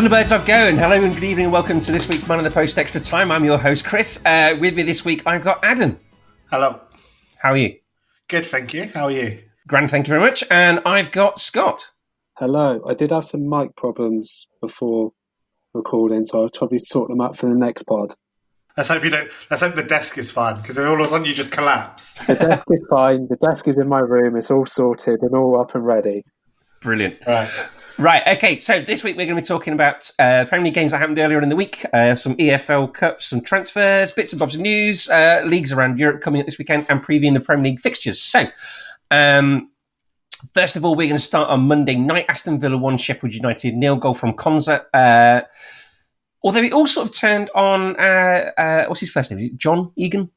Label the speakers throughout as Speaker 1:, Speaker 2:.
Speaker 1: Thunderbirds are going. Hello and good evening and welcome to this week's Man of the Post Extra Time. I'm your host, Chris. Uh, with me this week, I've got Adam.
Speaker 2: Hello.
Speaker 1: How are you?
Speaker 2: Good, thank you. How are you?
Speaker 1: Grand, thank you very much. And I've got Scott.
Speaker 3: Hello. I did have some mic problems before recording, so I'll probably sort them out for the next pod.
Speaker 2: Let's hope you don't. Let's hope the desk is fine because all of a sudden you just collapse.
Speaker 3: The desk is fine. The desk is in my room. It's all sorted and all up and ready.
Speaker 1: Brilliant.
Speaker 2: Right.
Speaker 1: Right, okay, so this week we're going to be talking about uh, Premier League games that happened earlier in the week, uh, some EFL Cups, some transfers, bits and bobs of news, uh, leagues around Europe coming up this weekend, and previewing the Premier League fixtures. So, um, first of all, we're going to start on Monday night. Aston Villa 1, Sheffield United nil, goal from Konsa. Uh, although he all sort of turned on, uh, uh, what's his first name? John Egan?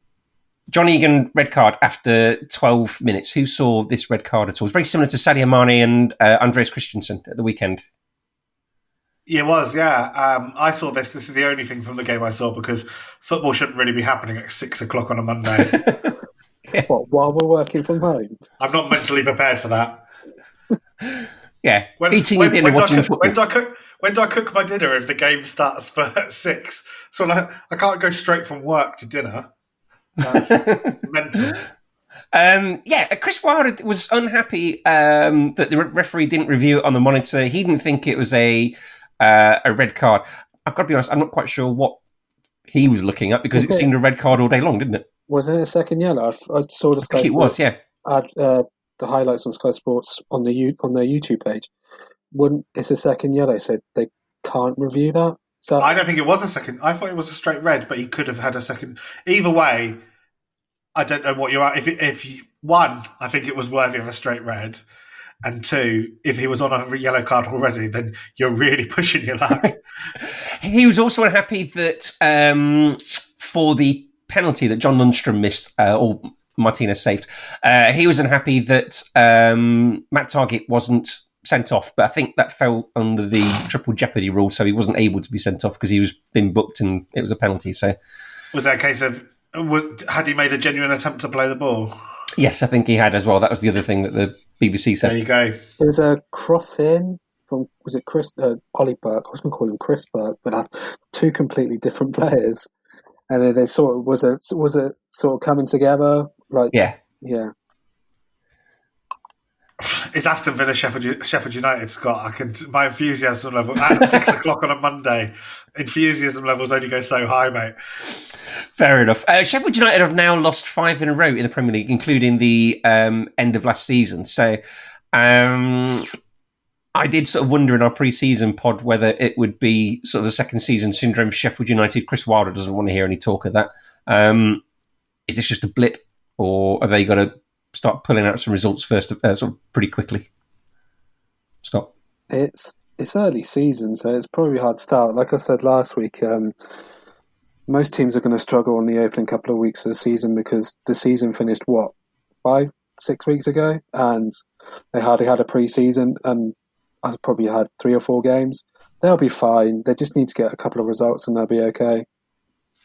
Speaker 1: John Egan red card after 12 minutes. Who saw this red card at all? It's very similar to Sadio Mane and uh, Andreas Christensen at the weekend.
Speaker 2: Yeah, it was. Yeah, um, I saw this. This is the only thing from the game I saw because football shouldn't really be happening at six o'clock on a Monday.
Speaker 3: What, while we're working from home?
Speaker 2: I'm not mentally prepared for that.
Speaker 1: Yeah,
Speaker 2: When,
Speaker 1: eating
Speaker 2: when,
Speaker 1: dinner,
Speaker 2: when, do I
Speaker 1: watching
Speaker 2: cook,
Speaker 1: football.
Speaker 2: when do I cook? When do I cook my dinner if the game starts for at six? So like, I can't go straight from work to dinner. Uh, it's mental.
Speaker 1: Um, yeah, Chris Wilder was unhappy um, that the referee didn't review it on the monitor. He didn't think it was a uh, a red card. I've got to be honest, I'm not quite sure what he was looking at because it
Speaker 3: Okay.
Speaker 1: seemed a red card all day long, didn't it?
Speaker 3: Wasn't it a second yellow? I, f- I saw the
Speaker 1: I
Speaker 3: Sky
Speaker 1: think it was, yeah.
Speaker 3: ad, uh, the highlights on Sky Sports on the U, on their YouTube page. Wouldn't it's a second yellow? So they can't review that. So
Speaker 2: I don't think it was a second. I thought it was a straight red, but he could have had a second. Either way, I don't know what you're at. If if you, one, I think it was worthy of a straight red, and two, if he was on a yellow card already, then you're really pushing your luck.
Speaker 1: He was also unhappy that um, for the penalty that John Lundstram missed, uh, or Martinez saved, uh, he was unhappy that um, Matt Targett wasn't sent off. But I think that fell under the triple jeopardy rule, so he wasn't able to be sent off because he was been booked and it was a penalty. So
Speaker 2: was that a case of was, had he made a genuine attempt to play the ball?
Speaker 1: yes, I think he had as well. That was the other thing that the BBC said.
Speaker 2: There you go.
Speaker 3: there was a cross in from was it Chris uh, Ollie Burke? I was going to call him Chris Burke, but uh, two completely different players, and they sort of was it was it sort of coming together like
Speaker 1: Yeah,
Speaker 3: yeah.
Speaker 2: It's Aston Villa, Sheffield, Sheffield United, Scott. I can my enthusiasm level at six o'clock on a Monday. Enthusiasm levels only go so high, mate.
Speaker 1: fair enough. Uh, Sheffield United have now lost five in a row in the Premier League, including the um, end of last season. So. Um, I did sort of wonder in our pre-season pod whether it would be sort of the second season syndrome for Sheffield United. Chris Wilder doesn't want to hear any talk of that. Um, is this just a blip, or have they got to start pulling out some results first, uh, sort of pretty quickly? Scott,
Speaker 3: It's it's early season, so it's probably hard to tell. Like I said last week, um, most teams are going to struggle in the opening couple of weeks of the season because the season finished what five, six weeks ago, and they hardly had a pre-season, and I probably had three or four games. They'll be fine. They just need to get a couple of results, and they'll be okay.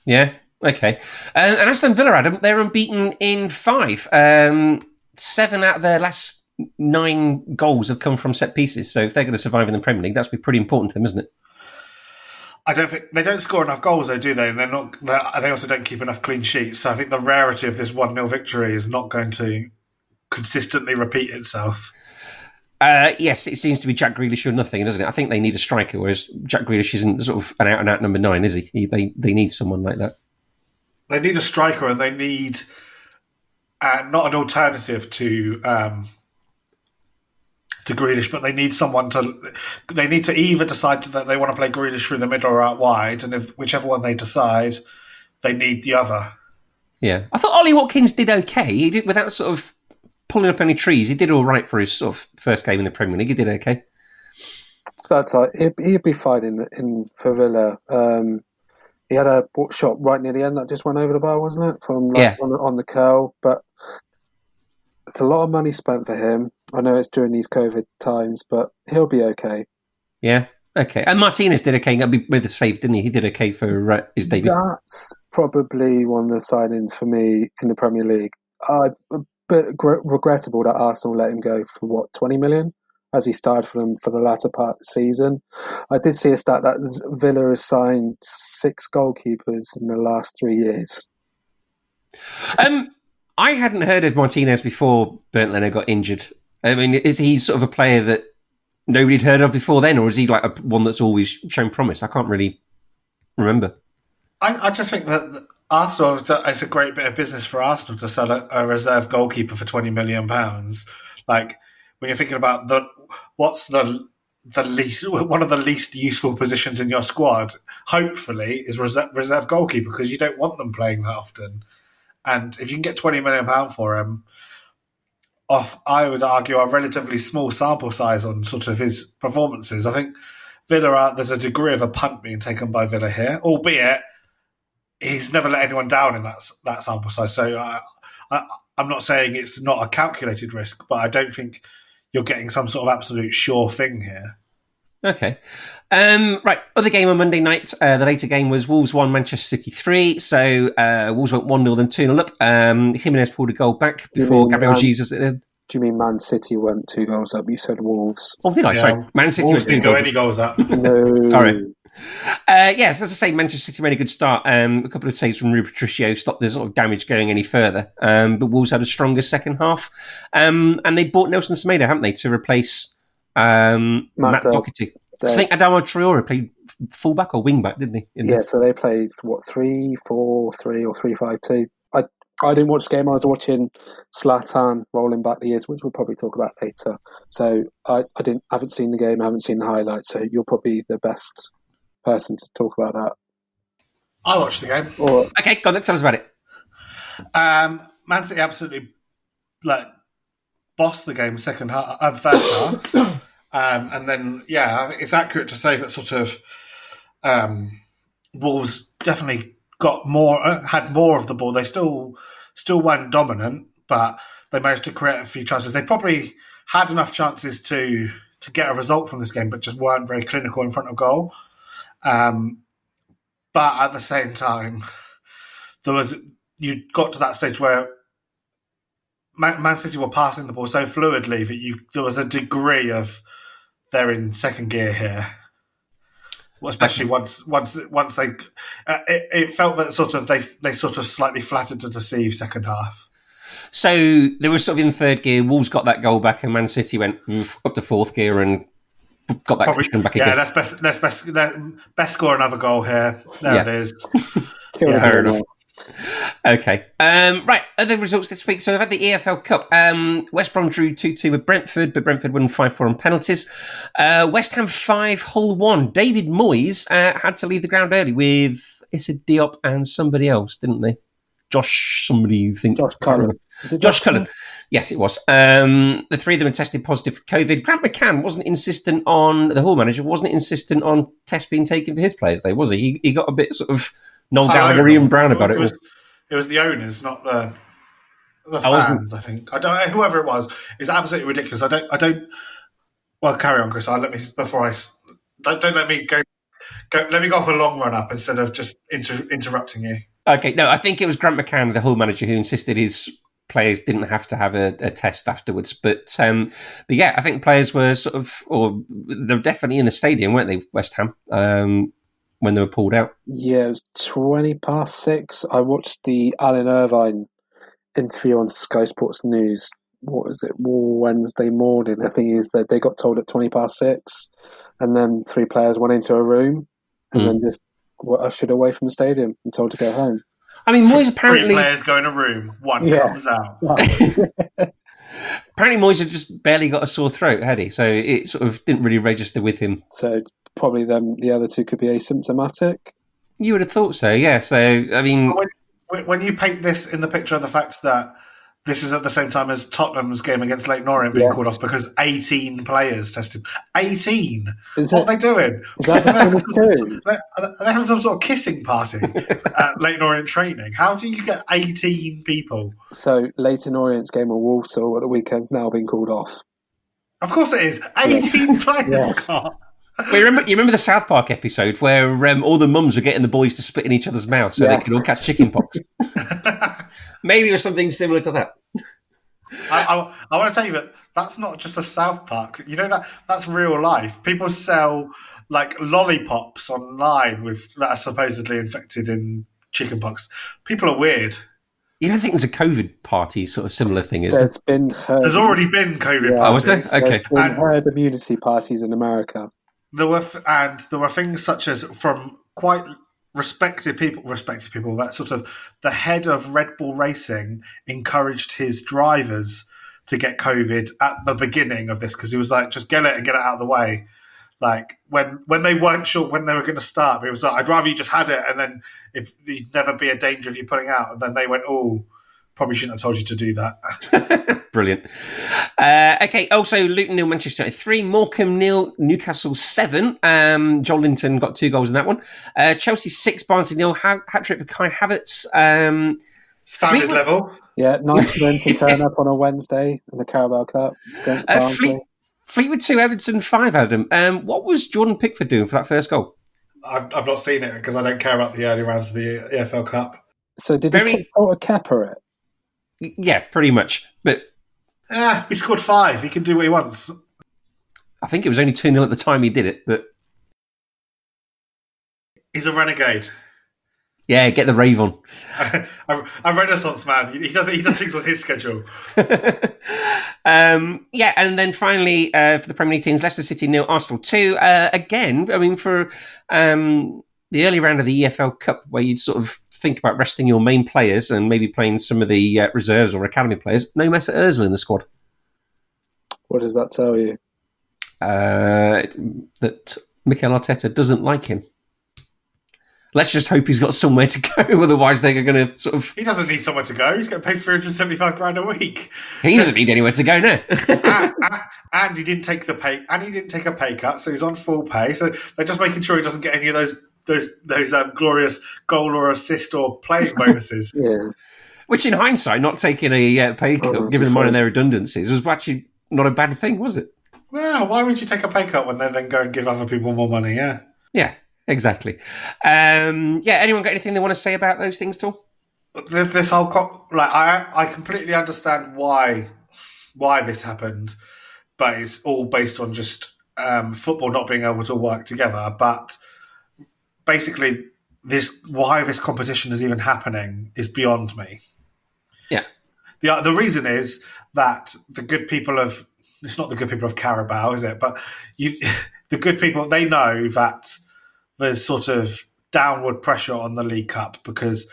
Speaker 1: yeah, okay. And, and Aston Villa, Adam, they're unbeaten in five. Um, seven out of their last nine goals have come from set pieces. So if they're going to survive in the Premier League, that's be pretty important to them, isn't it?
Speaker 2: I don't think they don't score enough goals, though, do they? And they're not. They're, they also don't keep enough clean sheets. So I think the rarity of this one 0 victory is not going to consistently repeat itself.
Speaker 1: Uh, yes, it seems to be Jack Grealish or nothing, doesn't it? I think they need a striker, whereas Jack Grealish isn't sort of an out and out number nine, is he? he? They they need someone like that.
Speaker 2: They need a striker, and they need uh, not an alternative to um, to Grealish, but they need someone to. They need to either decide that they want to play Grealish through the middle or out wide, and if whichever one they decide, they need the other.
Speaker 1: Yeah, I thought Ollie Watkins did okay. He did without sort of pulling up any trees. He did all right for his sort of first game in the Premier League. He did okay.
Speaker 3: So that's like he'd, he'd be fine in in for Villa. Um, he had a shot right near the end that just went over the bar, wasn't it? From like,
Speaker 1: Yeah.
Speaker 3: on, on the curl, but it's a lot of money spent for him. I know it's during these COVID times, but he'll be okay.
Speaker 1: Yeah, okay. And Martinez did okay. With the save, didn't he? He did okay for uh, his debut.
Speaker 3: That's probably one of the signings for me in the Premier League. Uh, a bit gr- regrettable that Arsenal let him go for what twenty million as he started for them for the latter part of the season. I did see a stat that Villa has signed six goalkeepers in the last three years.
Speaker 1: Um, I hadn't heard of Martinez before Bernd Leno got injured. I mean, is he sort of a player that nobody'd heard of before then, or is he like a, one that's always shown promise? I can't really remember.
Speaker 2: I, I just think that that Arsenal it's a great bit of business for Arsenal to sell a, a reserve goalkeeper for twenty million pounds. Like when you're thinking about the what's the the least one of the least useful positions in your squad, hopefully, is reserve, reserve goalkeeper because you don't want them playing that often. And if you can get twenty million pound for him, off I would argue a relatively small sample size on sort of his performances. I think Villa there's a degree of a punt being taken by Villa here, albeit he's never let anyone down in that that sample size. So I, I, I'm not saying it's not a calculated risk, but I don't think you're getting some sort of absolute sure thing here.
Speaker 1: Okay. Um, right. Other game on Monday night. Uh, the later game was Wolves 1, Manchester City 3. So uh, Wolves went 1 0 then 2 0 up. Um, Jimenez pulled a goal back before
Speaker 3: mean,
Speaker 1: Gabriel
Speaker 3: um,
Speaker 1: Jesus. Uh,
Speaker 3: Do you mean Man City went two goals up? You said Wolves.
Speaker 1: oh, did I?
Speaker 2: Yeah.
Speaker 1: Sorry. Man City
Speaker 2: Wolves
Speaker 1: was 2
Speaker 2: didn't go
Speaker 1: goals.
Speaker 2: any goals up.
Speaker 3: No.
Speaker 1: Sorry. Uh, yeah, so as I say, Manchester City made a good start. Um, a couple of saves from Ruben Patricio stopped the sort of damage going any further. Um, but Wolves had a stronger second half. Um, and they bought Nelson Semedo, haven't they, to replace um, Matt, Doherty. I think Adama Traore played fullback or wingback, didn't he? in
Speaker 3: Yeah,
Speaker 1: this?
Speaker 3: so they played what three, four, three, or three, five, two. I I didn't watch the game. I was watching Zlatan rolling back the years, which we'll probably talk about later. So I, I didn't haven't seen the game, I haven't seen the highlights. So you're probably the best person to talk about that.
Speaker 2: I watched the game.
Speaker 3: Or
Speaker 1: Okay, go on, then, tell us about it.
Speaker 2: Um, Man City absolutely like bossed the game second half, uh, first half, um, and then yeah, it's accurate to say that sort of um, Wolves definitely got more, uh, had more of the ball. They still still weren't dominant, but they managed to create a few chances. They probably had enough chances to to get a result from this game, but just weren't very clinical in front of goal. Um, but at the same time, there was you got to that stage where Man, Man City were passing the ball so fluidly that you there was a degree of they're in second gear here. Well, especially once once once they uh, it, it felt that sort of they they sort of slightly flattered to deceive second half.
Speaker 1: So they were sort of in third gear. Wolves got that goal back, and Man City went up to fourth gear and got that
Speaker 2: Probably,
Speaker 1: cushion back
Speaker 2: yeah,
Speaker 1: again.
Speaker 2: let's best let's best let- best score another goal here. There
Speaker 1: Yeah.
Speaker 2: it is. Yeah,
Speaker 1: fair enough. Okay. Um, right. Other results this week. So we've had the EFL Cup. Um, West Brom drew 2 2 with Brentford, but Brentford won 5 4 on penalties. Uh, West Ham 5, Hull 1. David Moyes uh, had to leave the ground early with Issa Diop and somebody else, didn't they? Josh, somebody you think.
Speaker 3: Josh
Speaker 1: I can't remember.
Speaker 3: Cullen.
Speaker 1: Josh Cullen. Yes, it was. Um, the three of them had tested positive for COVID. Grant McCann wasn't insistent on, the Hull manager wasn't insistent on tests being taken for his players, though, was he? He, he got a bit sort of Noel Gallagher and Brown about it.
Speaker 2: It was, it was the owners, not the the fans. I think I don't. Whoever it was is absolutely ridiculous. I don't. I don't. Well, carry on, Chris. I let me before I don't, don't let me go. Go, let me go off a long run up instead of just inter, interrupting you.
Speaker 1: Okay, no, I think it was Grant McCann, the Hull manager, who insisted his players didn't have to have a, a test afterwards. But um, but yeah, I think players were sort of, or they're definitely in the stadium, weren't they, West Ham, um, when they were pulled out?
Speaker 3: Yeah, it was 20 past six. I watched the Alan Irvine interview on Sky Sports News. What was it? Wednesday morning. I think is that they got told at 20 past six, and then three players went into a room and
Speaker 1: Hmm.
Speaker 3: then just were ushered away from the stadium and told to go home.
Speaker 1: I mean, Moyes
Speaker 2: Three
Speaker 1: apparently.
Speaker 2: players go in a room. One
Speaker 3: Yeah.
Speaker 2: comes out.
Speaker 1: Apparently, Moyes had just barely got a sore throat, had he? So it sort of didn't really register with him.
Speaker 3: So probably them. The other two could be asymptomatic.
Speaker 1: You would have thought so, yeah. So I mean,
Speaker 2: when, when you paint this in the picture of the fact that this is at the same time as Tottenham's game against Leyton Orient being
Speaker 3: Yes.
Speaker 2: called off because 18 players tested. 18?
Speaker 3: Is
Speaker 2: What are they doing?
Speaker 3: That
Speaker 2: Are they having
Speaker 3: 22?
Speaker 2: some- are having some sort of kissing party at Leyton Orient training? How do you get 18 people?
Speaker 3: So Leyton Orient's game of Walsall at the weekend's now been called off.
Speaker 2: Of course it is. 18 players,
Speaker 3: Yes.
Speaker 2: Scott.
Speaker 1: well, you remember you remember the South Park episode where um, all the mums were getting the boys to spit in each other's mouths so they could all catch chicken pox. Maybe there's something similar to that.
Speaker 2: I, I, I want to tell you that that's not just a South Park. You know that that's real life. People sell like lollipops online with that are supposedly infected in chickenpox. People are weird.
Speaker 1: You don't think there's a COVID party sort of similar thing, is there?
Speaker 3: There's been herd,
Speaker 2: There's already been COVID
Speaker 3: Yeah.
Speaker 1: Oh, was there?
Speaker 2: parties.
Speaker 1: Okay.
Speaker 3: there's been
Speaker 2: And-
Speaker 3: herd immunity parties in America.
Speaker 2: There were f- and there were things such as from quite respected people, respected people that sort of the head of Red Bull Racing encouraged his drivers to get COVID at the beginning of this because he was like, just get it and get it out of the way. Like when when they weren't sure when they were going to start, he was like, I'd rather you just had it, and then if you'd never be a danger of you putting out. And then they went, oh, probably shouldn't have told you to do that.
Speaker 1: Brilliant. Uh, okay. Also, Luton nil, Manchester United three, Morecambe nil, Newcastle seven. Um, Joelinton got two goals in that one. Uh, Chelsea six, Barnsley nil, ha- hat trick for Kai Havertz. Um,
Speaker 2: It's found
Speaker 1: Fleetwood-
Speaker 2: level.
Speaker 3: Yeah, nice for them to turn up on a Wednesday in the Carabao Cup
Speaker 1: Uh, Fleet- Fleetwood two, Everton five. Adam, um, what was Jordan Pickford doing for that first goal?
Speaker 2: I've, I've not seen it because I don't care about the early rounds of the EFL Cup.
Speaker 3: So did
Speaker 1: Very-
Speaker 3: he sort of capper it?
Speaker 1: Yeah, pretty much. But
Speaker 2: Yeah, he scored five. He can do what he wants.
Speaker 1: I think it was only two 0 at the time he did it. But
Speaker 2: He's a renegade.
Speaker 1: yeah, get the rave on.
Speaker 2: a, a renaissance man. He does he does things on his schedule.
Speaker 1: um, yeah, and then finally uh, for the Premier League teams, Leicester City nil, Arsenal two. Uh, again, I mean for um, the early round of the EFL Cup, where you'd sort of think about resting your main players and maybe playing some of the uh, reserves or academy players. No Mesut Ozil in the squad.
Speaker 3: What does that tell you?
Speaker 1: Uh, that Mikel Arteta doesn't like him. Let's just hope he's got somewhere to go. Otherwise, they're going to sort of.
Speaker 2: He doesn't need somewhere to go. He's getting paid three hundred seventy five grand a week,
Speaker 1: He doesn't need anywhere to go now.
Speaker 2: and, and- and he didn't take the pay, and he didn't take a pay cut, so he's on full pay. So they're just making sure he doesn't get any of those those those um, glorious goal or assist or playing bonuses.
Speaker 3: Yeah,
Speaker 1: Which, in hindsight, not taking a uh, pay cut,
Speaker 3: Oh, that's
Speaker 1: given
Speaker 3: a
Speaker 1: in their redundancies, was actually not a bad thing, was it?
Speaker 2: well, why would you take a pay cut when they then go and give other people more money? Yeah.
Speaker 1: Yeah, exactly. Um, yeah, anyone got anything they want to say about those things, at all?
Speaker 2: this, this whole co- like I I completely understand why why this happened, but it's all based on just um, football not being able to work together. But basically, this why this competition is even happening is beyond me.
Speaker 1: Yeah.
Speaker 2: the uh, The reason is that the good people of it's not the good people of Carabao, is it? But you, the good people they know that there's sort of downward pressure on the League Cup because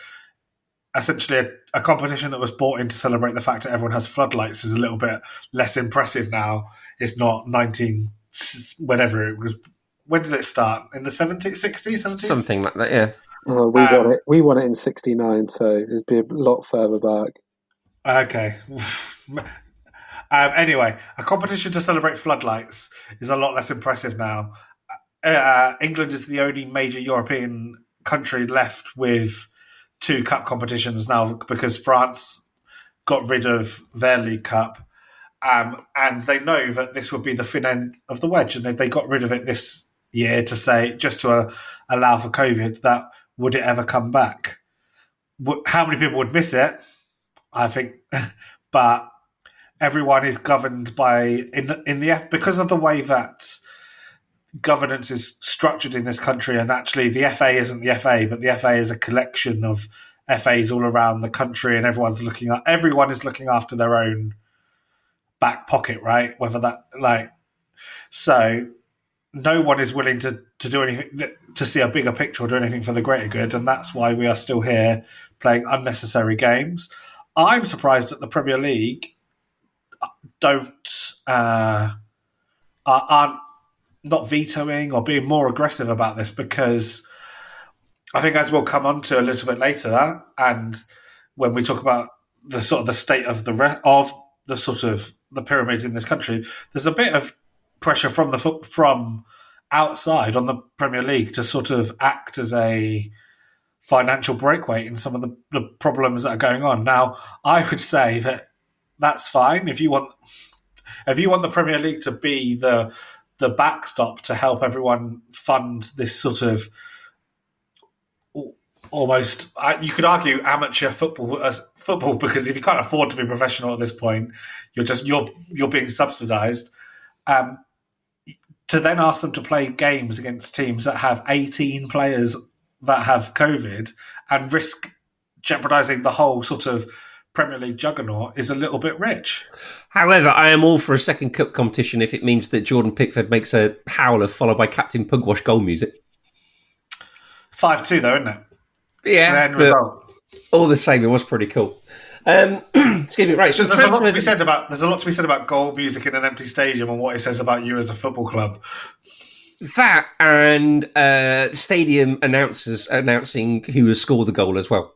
Speaker 2: essentially a, a competition that was brought in to celebrate the fact that everyone has floodlights is a little bit less impressive now. It's not 19, whenever it was. When did it start? In the 70s, 60s, 70s?
Speaker 1: Something like that, yeah.
Speaker 3: oh, we
Speaker 2: Um,
Speaker 3: won it. We won it in '69, so it'd be a lot further back.
Speaker 2: Okay. um, anyway, a competition to celebrate floodlights is a lot less impressive now. Uh, England is the only major European country left with two cup competitions now because France got rid of their League Cup. Um, and they know that this would be the thin end of the wedge. And if they got rid of it this year to say, just to uh, allow for COVID, that would it ever come back? How many people would miss it? I think, but everyone is governed by in in the F because of the way that governance is structured in this country, and actually the FA isn't the FA, but the FA is a collection of FAs all around the country, and everyone's looking at everyone is looking after their own back pocket, right? Whether that like so. No one is willing to, to do anything to see a bigger picture or do anything for the greater good, and that's why we are still here playing unnecessary games. I'm surprised that the Premier League don't uh, aren't not vetoing or being more aggressive about this because I think as we'll come on to a little bit later that and when we talk about the sort of the state of the re- of the sort of the pyramid in this country, there's a bit of pressure from the from outside on the Premier League to sort of act as a financial breakweight in some of the, the problems that are going on. Now, I would say that that's fine if you want if you want the Premier League to be the the backstop to help everyone fund this sort of almost you could argue amateur football as football because if you can't afford to be professional at this point you're just you're you're being subsidized um, to then ask them to play games against teams that have 18 players that have covid and risk jeopardizing the whole sort of Premier League juggernaut is a little bit rich.
Speaker 1: However, I am all for a second cup competition if it means that Jordan Pickford makes a howler followed by Captain Pugwash goal music.
Speaker 2: 5 2, though, isn't it?
Speaker 1: Yeah. The all the same, it was pretty cool. Um, excuse me, right.
Speaker 2: So, so there's a lot to be said about there's a lot to be said about goal music in an empty stadium and what it says about you as a football club.
Speaker 1: That and uh, stadium announcers announcing who has scored the goal as well.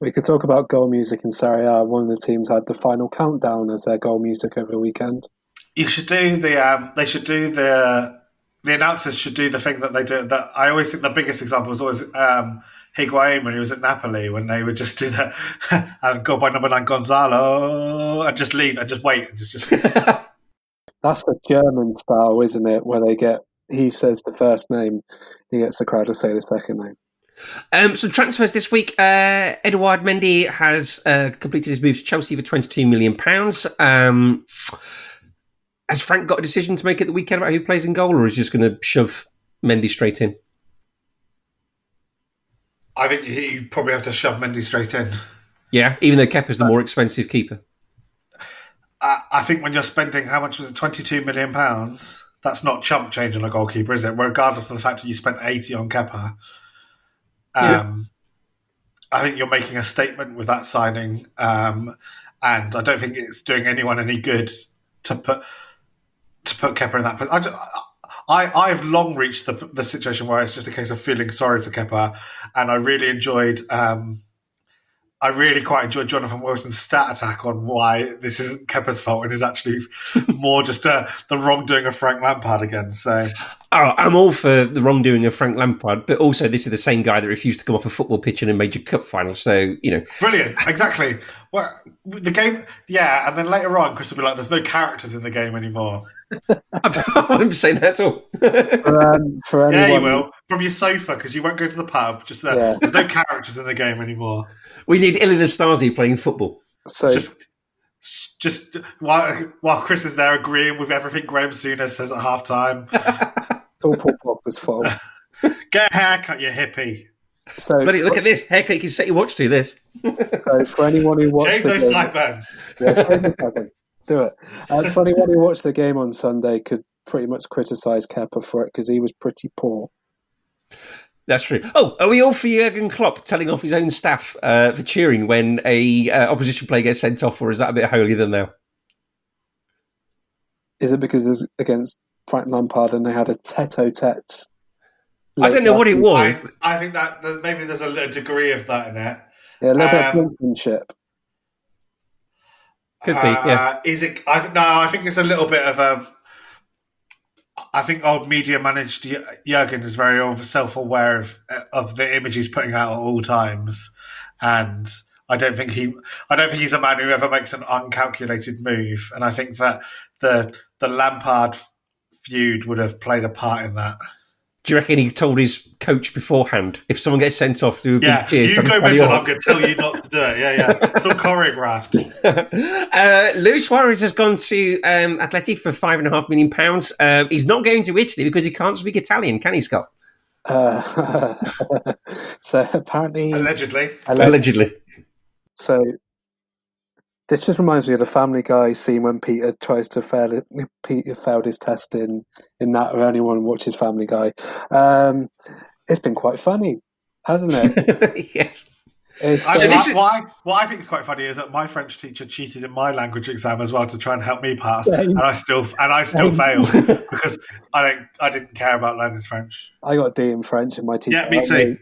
Speaker 3: We could talk about goal music in Serie A. One of the teams had the final countdown as their goal music over the weekend.
Speaker 2: You should do the. Um, they should do the. The announcers should do the thing that they do. That I always think the biggest example was always um, Higuain when he was at Napoli, when they would just do that and go by number nine Gonzalo and just leave and just wait and just. just...
Speaker 3: That's the German style, isn't it? Where they get he says the first name, he gets the crowd to say the second name.
Speaker 1: Um, so transfers this week. Uh, Edouard Mendy has uh, completed his move to Chelsea for twenty-two million pounds. Um, has Frank got a decision to make at the weekend about who plays in goal, or is he just going to shove Mendy straight in?
Speaker 2: I think he probably have to shove Mendy straight in.
Speaker 1: Yeah, even though Kepa's the more expensive keeper.
Speaker 2: I, I think when you're spending how much was it, twenty-two million pounds? That's not chump change on a goalkeeper, is it? Regardless of the fact that you spent eighty on Kepa. Um, yeah. I think you're making a statement with that signing, um, and I don't think it's doing anyone any good to put to put Kepa in that. I, I I've long reached the the situation where it's just a case of feeling sorry for Kepa, and I really enjoyed. Um, I really quite enjoyed Jonathan Wilson's stat attack on why this isn't Kepa's fault and is actually more just uh, the wrongdoing of Frank Lampard again. So
Speaker 1: Oh, I'm all for the wrongdoing of Frank Lampard, but also this is the same guy that refused to come off a football pitch in a major cup final. So you know,
Speaker 2: brilliant, exactly. Well, the game, yeah, and then later on, Chris will be like, "There's no characters in the game anymore."
Speaker 1: I won't say that at all.
Speaker 3: for, um, for
Speaker 2: anyone... Yeah, you will from your sofa because you won't go to the pub. Just there. Yeah. There's no characters in the game anymore.
Speaker 1: We need Ilie Nastase playing football.
Speaker 3: So
Speaker 2: just just while while Chris is there agreeing with everything Graham Souness says at half time.
Speaker 3: It's all Paul Pogba's fault.
Speaker 2: Get a haircut, you hippie.
Speaker 1: So, Buddy, look at this haircut. You can set your watch to this.
Speaker 3: so, for anyone who watched
Speaker 2: shave the those game, sideburns.
Speaker 3: Yeah, sideburns. Do it. Uh, for anyone who watched the game on Sunday, could pretty much criticise Kepa for it because he was pretty poor.
Speaker 1: That's true. Oh, are we all for Jurgen Klopp telling off his own staff uh, for cheering when a uh, opposition player gets sent off, or is that a bit holier than thou?
Speaker 3: Is it because it's against Frank Lampard and they had a tete-a-tete?
Speaker 1: I don't know what it was.
Speaker 2: I, I think that, that, maybe there's a little degree of that in it.
Speaker 3: Yeah, a little um, bit of brinkmanship. Um,
Speaker 1: Could be, yeah.
Speaker 2: Uh, is it? I, no, I think it's a little bit of a I think old media managed Jurgen is very self-aware of of the image he's putting out at all times, and I don't think he I don't think he's a man who ever makes an uncalculated move, and I think that the the Lampard feud would have played a part in that.
Speaker 1: Do you reckon he told his coach beforehand if someone gets sent off, do a
Speaker 2: yeah,
Speaker 1: big cheers?
Speaker 2: You go mental. I'm going to tell you not to do it. Yeah, yeah. It's all choreographed.
Speaker 1: uh, Luis Suarez has gone to um, Atleti for five and a half million pounds. Uh, he's not going to Italy because he can't speak Italian, can he, Scott?
Speaker 3: Uh, so apparently,
Speaker 2: allegedly,
Speaker 1: allegedly.
Speaker 3: So this just reminds me of the Family Guy scene when Peter tries to fail. Peter failed his test in in that, or anyone watches Family Guy. Um, it's been quite funny, hasn't
Speaker 1: it? yes.
Speaker 3: It's,
Speaker 2: I,
Speaker 1: So
Speaker 2: what,
Speaker 1: is-
Speaker 2: what, I, what I think is quite funny is that my French teacher cheated in my language exam as well to try and help me pass,
Speaker 3: Same.
Speaker 2: and I still and I still
Speaker 3: Same.
Speaker 2: failed because I don't I didn't care about learning French.
Speaker 3: I got a D in French, and my teacher.
Speaker 2: Yeah, me
Speaker 3: helped
Speaker 2: too.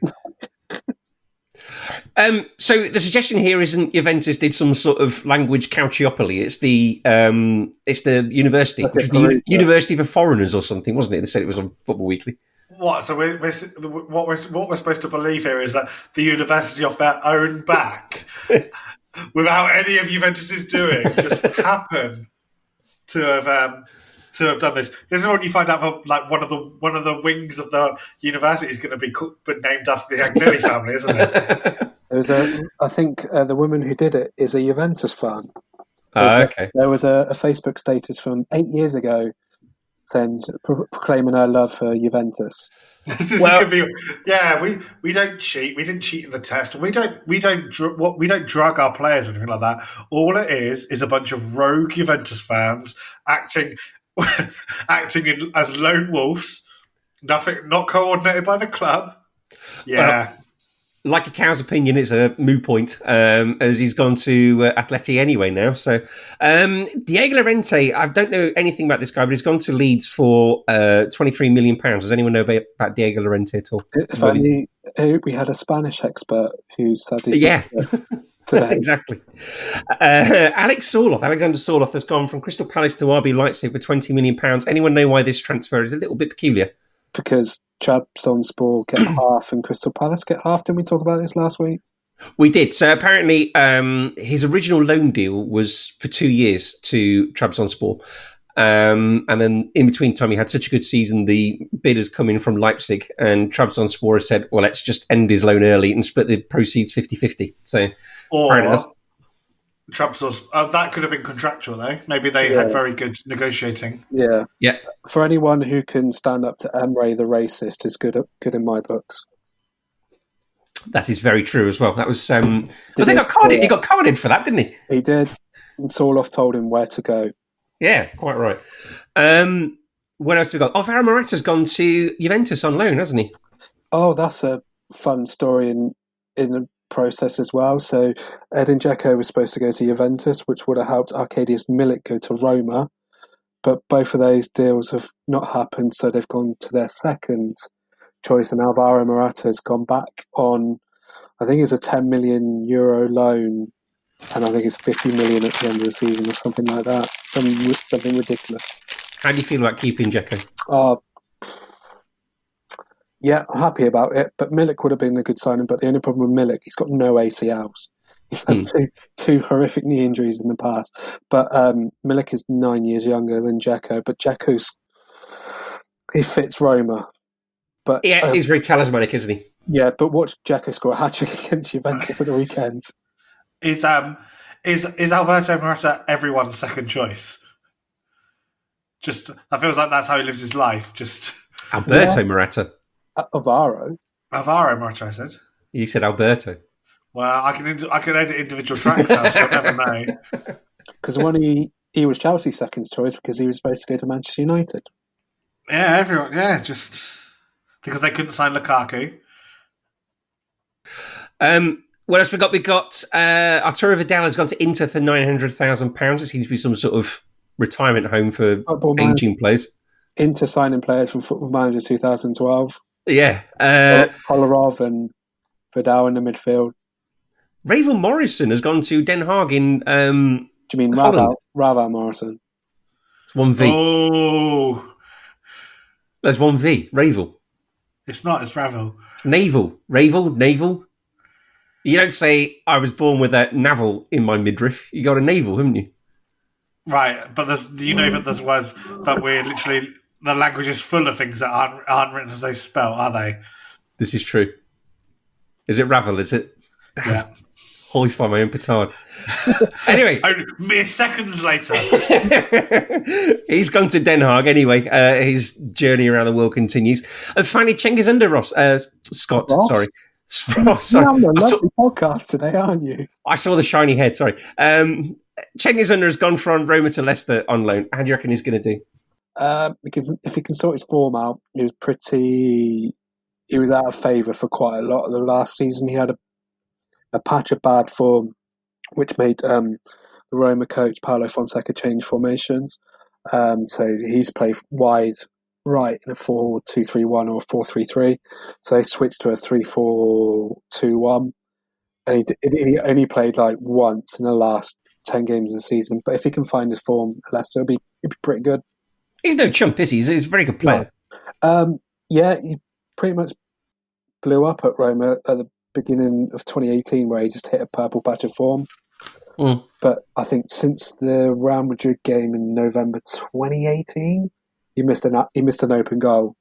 Speaker 1: Um, so the suggestion here isn't Juventus did some sort of language Calciopoli. It's the um, it's the university,
Speaker 3: That's
Speaker 1: which the Uni- University for Foreigners or something, wasn't it? They said it was on Football Weekly.
Speaker 2: What? So we're, we're, what we're what we're supposed to believe here is that the university off their own back, without any of Juventus's doing, just happen to have um, to have done this. This is when you find out that like one of the one of the wings of the university is going to be co- but named after the Agnelli family, isn't it?
Speaker 3: There was a. I think uh, the woman who did it is a Juventus fan.
Speaker 1: Ah, okay.
Speaker 3: There was a, a Facebook status from eight years ago, saying pro- proclaiming her love for Juventus.
Speaker 2: this is
Speaker 1: Well-
Speaker 2: gonna be, yeah, we, we don't cheat. We didn't cheat in the test. We don't we don't dr- what we don't drug our players or anything like that. All it is is a bunch of rogue Juventus fans acting acting in, as lone wolves. Nothing, not coordinated by the club. Yeah,
Speaker 1: Like a cow's opinion, it's a moo point um, as he's gone to uh, Atleti anyway now. So um, Diego Llorente, I don't know anything about this guy, but he's gone to Leeds for uh, twenty three million pounds. Does anyone know about, about Diego Llorente at all?
Speaker 3: If only uh, we had a Spanish expert who studied
Speaker 1: Yeah.
Speaker 3: today.
Speaker 1: exactly. Uh, Alex Sorloth, Alexander Sorloth has gone from Crystal Palace to RB Leipzig for twenty million pounds. Anyone know why this transfer is a little bit peculiar?
Speaker 3: because Trabzonspor get half and Crystal Palace get half. Didn't we talk about this last week?
Speaker 1: We did. So apparently, um, his original loan deal was for two years to Trabzonspor. Um, and then in between time, he had such a good season. The bid has come in from Leipzig, and Trabzonspor has said, well, let's just end his loan early and split the proceeds 50 50. So
Speaker 2: or
Speaker 1: Fair enough.
Speaker 2: Trump's also, uh, that could have been contractual though. Maybe they
Speaker 3: Yeah.
Speaker 2: had very good negotiating.
Speaker 3: Yeah.
Speaker 1: Yeah.
Speaker 3: For anyone who can stand up to Emre the racist is good. Good in my books.
Speaker 1: that is very true as well. That was, um, I
Speaker 3: Did
Speaker 1: think
Speaker 3: he-
Speaker 1: got carded,
Speaker 3: yeah.
Speaker 1: he got carded for that, didn't he?
Speaker 3: He did. And Sorloth told him where to go.
Speaker 1: Yeah, quite right. Um, what else have we got? Oh, Alvaro Morata's gone to Juventus on loan, hasn't he?
Speaker 3: Oh, that's a fun story in in the process as well. So Edin Dzeko was supposed to go to Juventus, which would have helped Arkadiusz Milik go to Roma, but both of those deals have not happened. So they've gone to their second choice, and Alvaro Morata has gone back on. I think it's a 10 million euro loan, and I think it's 50 million at the end of the season or something like that. Some something ridiculous.
Speaker 1: How do you feel about keeping Dzeko?
Speaker 3: Uh, yeah, I'm happy about it. But Milik would have been a good signing. But the only problem with Milik, he's got no ACLs. He's had
Speaker 1: Hmm.
Speaker 3: two two horrific knee injuries in the past. But um, Milik is nine years younger than Dzeko. But Dzeko's he fits Roma. But
Speaker 1: Yeah,
Speaker 3: um,
Speaker 1: he's very talismanic, isn't he?
Speaker 3: yeah, but watch Dzeko score a hat trick against Juventus for the weekend.
Speaker 2: Is um is is Alberto Morata everyone's second choice? Just that feels like that's how he lives his life. Just
Speaker 1: Alberto
Speaker 3: Yeah.
Speaker 1: Morata.
Speaker 3: Avaro, Alvaro
Speaker 2: Morata, I said.
Speaker 1: You said Alberto.
Speaker 2: Well, I can indi- I can edit individual tracks now, so you'll never know.
Speaker 3: because when he he was Chelsea's second choice because he was supposed to go to Manchester United.
Speaker 2: Yeah, everyone. Yeah, just because they couldn't sign Lukaku.
Speaker 1: Um, what else we got? We got uh, Arturo Vidal has gone to Inter for nine hundred thousand pounds. It seems to be some sort of retirement home for
Speaker 3: Football manager,
Speaker 1: aging players.
Speaker 3: Inter signing players from Football Manager 2012.
Speaker 1: Yeah, uh,
Speaker 3: Kolarov and Vidal in the midfield.
Speaker 1: Ravel Morrison has gone to Den Haag in um,
Speaker 3: Do you mean
Speaker 1: Holland.
Speaker 3: Raval, Morrison?
Speaker 1: It's one V.
Speaker 2: Oh,
Speaker 1: There's one V. Ravel,
Speaker 2: it's not. It's Ravel.
Speaker 1: naval, Ravel, naval. You don't say I was born with a navel in my midriff. You got a navel, haven't you?
Speaker 2: Right, but there's do you know that there's words that we're literally the language is full of things that aren't aren't written as they spell, are they?
Speaker 1: This is true. Is it Ravel? Is it?
Speaker 2: Yeah.
Speaker 1: Hoist by my own petard. anyway,
Speaker 2: Only mere seconds later.
Speaker 1: he's gone to Den Haag anyway. Uh, his journey around the world continues. And finally, Cengiz Under Ross, uh, Scott,
Speaker 3: Ross?
Speaker 1: sorry. Ross, sorry.
Speaker 3: You're having a
Speaker 1: I, saw,
Speaker 3: lovely podcast today, aren't you?
Speaker 1: I saw the shiny head, sorry. Um, Cengiz Under has gone from Roma to Leicester on loan. How do you reckon he's going to do?
Speaker 3: Um, if he can sort his form out, he was pretty. He was out of favour for quite a lot of the last season. He had a a patch of bad form, which made um, the Roma coach Paulo Fonseca change formations. Um, so he's played wide right in a 4 2 3 1 or 4 3 3. So they switched to a 3 4 2 1. And he, he only played like once in the last 10 games of the season. But if he can find his form Leicester, it'll be, it'll be pretty good.
Speaker 1: He's no chump, is he? He's, he's a very good player.
Speaker 3: Um, yeah, he pretty much blew up at Roma at the beginning of 2018, where he just hit a purple patch of form.
Speaker 1: Mm.
Speaker 3: But I think since the Real Madrid game in November 2018, he missed an he missed an open goal.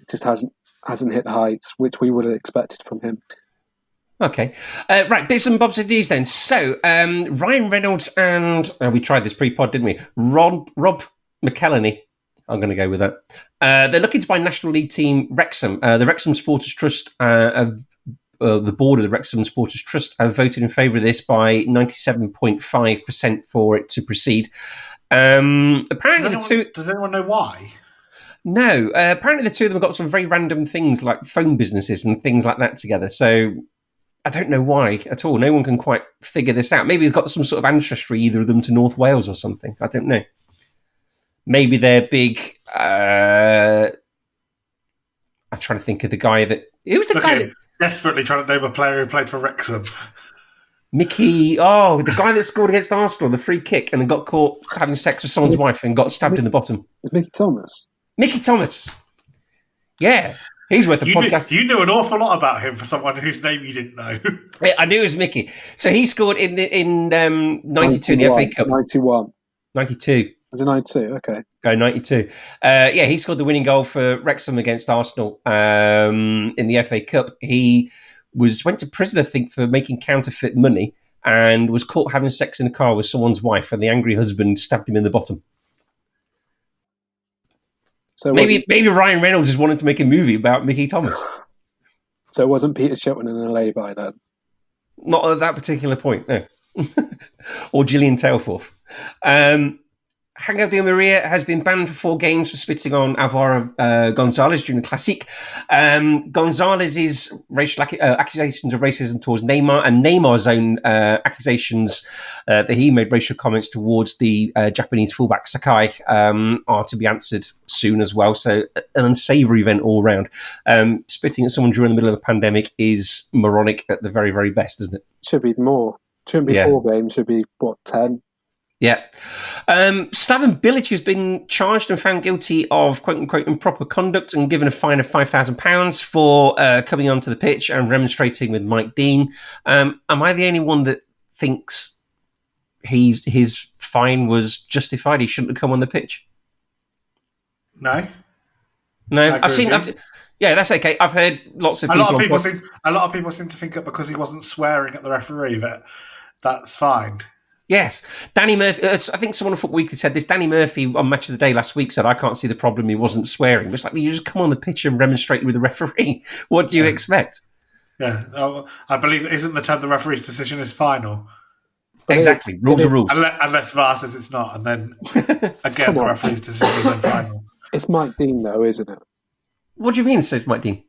Speaker 3: It just hasn't hasn't hit the heights which we would have expected from him.
Speaker 1: Okay, uh, right. Bits and bobs of news then. So um, Ryan Reynolds and uh, we tried this pre-pod, didn't we? Rob Rob McElhenney. I'm going to go with that. Uh, they're looking to buy National League team Wrexham. Uh, the Wrexham Supporters Trust uh, have uh, the board of the Wrexham Supporters Trust have voted in favour of this by 97.5% for it to proceed. Um, apparently,
Speaker 2: does anyone,
Speaker 1: the two.
Speaker 2: Does anyone know why?
Speaker 1: No, uh, apparently the two of them have got some very random things like phone businesses and things like that together. So I don't know why at all. No one can quite figure this out. Maybe he's got some sort of ancestry, either of them, to North Wales or something. I don't know. Maybe they're big. Uh, I'm trying to think of the guy that. Who's the
Speaker 2: Look
Speaker 1: guy that.
Speaker 2: desperately trying to name a player who played for Wrexham.
Speaker 1: Mickey, oh, the guy that scored against Arsenal, the free kick, and then got caught having sex with someone's wife and got stabbed in the bottom.
Speaker 3: Mickey Thomas.
Speaker 1: Mickey Thomas. Yeah, he's worth a
Speaker 2: You knew,
Speaker 1: podcast.
Speaker 2: you knew an awful lot about him for someone whose name you didn't know.
Speaker 1: Yeah, I knew it was Mickey. So he scored in the in um, '92 in the FA Cup.
Speaker 3: 91.
Speaker 1: '92.
Speaker 3: It 92? Okay.
Speaker 1: Go 92. Uh, yeah, he scored the winning goal for Wrexham against Arsenal um, in the FA Cup. He was went to prison, I think, for making counterfeit money and was caught having sex in a car with someone's wife, and the angry husband stabbed him in the bottom.
Speaker 3: So
Speaker 1: Maybe maybe Ryan Reynolds just wanted to make a movie about Mickey Thomas.
Speaker 3: so it wasn't Peter Shipman in a lay-by then.
Speaker 1: Not at that particular point, no. or Gillian Tailforth. Um, Hango Di Maria has been banned for four games for spitting on Alvaro uh, Gonzalez during the Classic. Um, Gonzalez's racial ac- uh, accusations of racism towards Neymar and Neymar's own uh, accusations uh, that he made racial comments towards the uh, Japanese fullback Sakai um, are to be answered soon as well. So, an unsavoury event all round. Um, spitting at someone during the middle of a pandemic is moronic at the very, very best, isn't it?
Speaker 3: Should be more. Shouldn't be
Speaker 1: Yeah.
Speaker 3: four games. Should be what ten.
Speaker 1: Yeah. Um, Slaven Bilic has been charged and found guilty of quote unquote improper conduct and given a fine of £5,000 for uh, coming onto the pitch and remonstrating with Mike Dean. Um, am I the only one that thinks he's his fine was justified? He shouldn't have come on the pitch?
Speaker 2: No,
Speaker 1: No, I've seen. I've, yeah, that's okay. I've heard lots of
Speaker 2: a
Speaker 1: people.
Speaker 2: lot of people seem a lot of people seem to think that because he wasn't swearing at the referee that that's fine.
Speaker 1: Yes, Danny Murphy. uh, I think someone on Football Weekly said this. Danny Murphy on Match of the Day last week said, "I can't see the problem. He wasn't swearing." It's like you just come on the pitch and remonstrate with the referee. What do you
Speaker 2: Yeah.
Speaker 1: expect?
Speaker 2: Yeah, oh, I believe isn't the term the referee's decision is final
Speaker 1: exactly. Rules
Speaker 3: it-
Speaker 1: are rules.
Speaker 2: unless, unless VAR says it's not, and then again the referee's decision is then final.
Speaker 3: It's Mike Dean though, isn't it?
Speaker 1: What do you mean, Steve Mike Dean?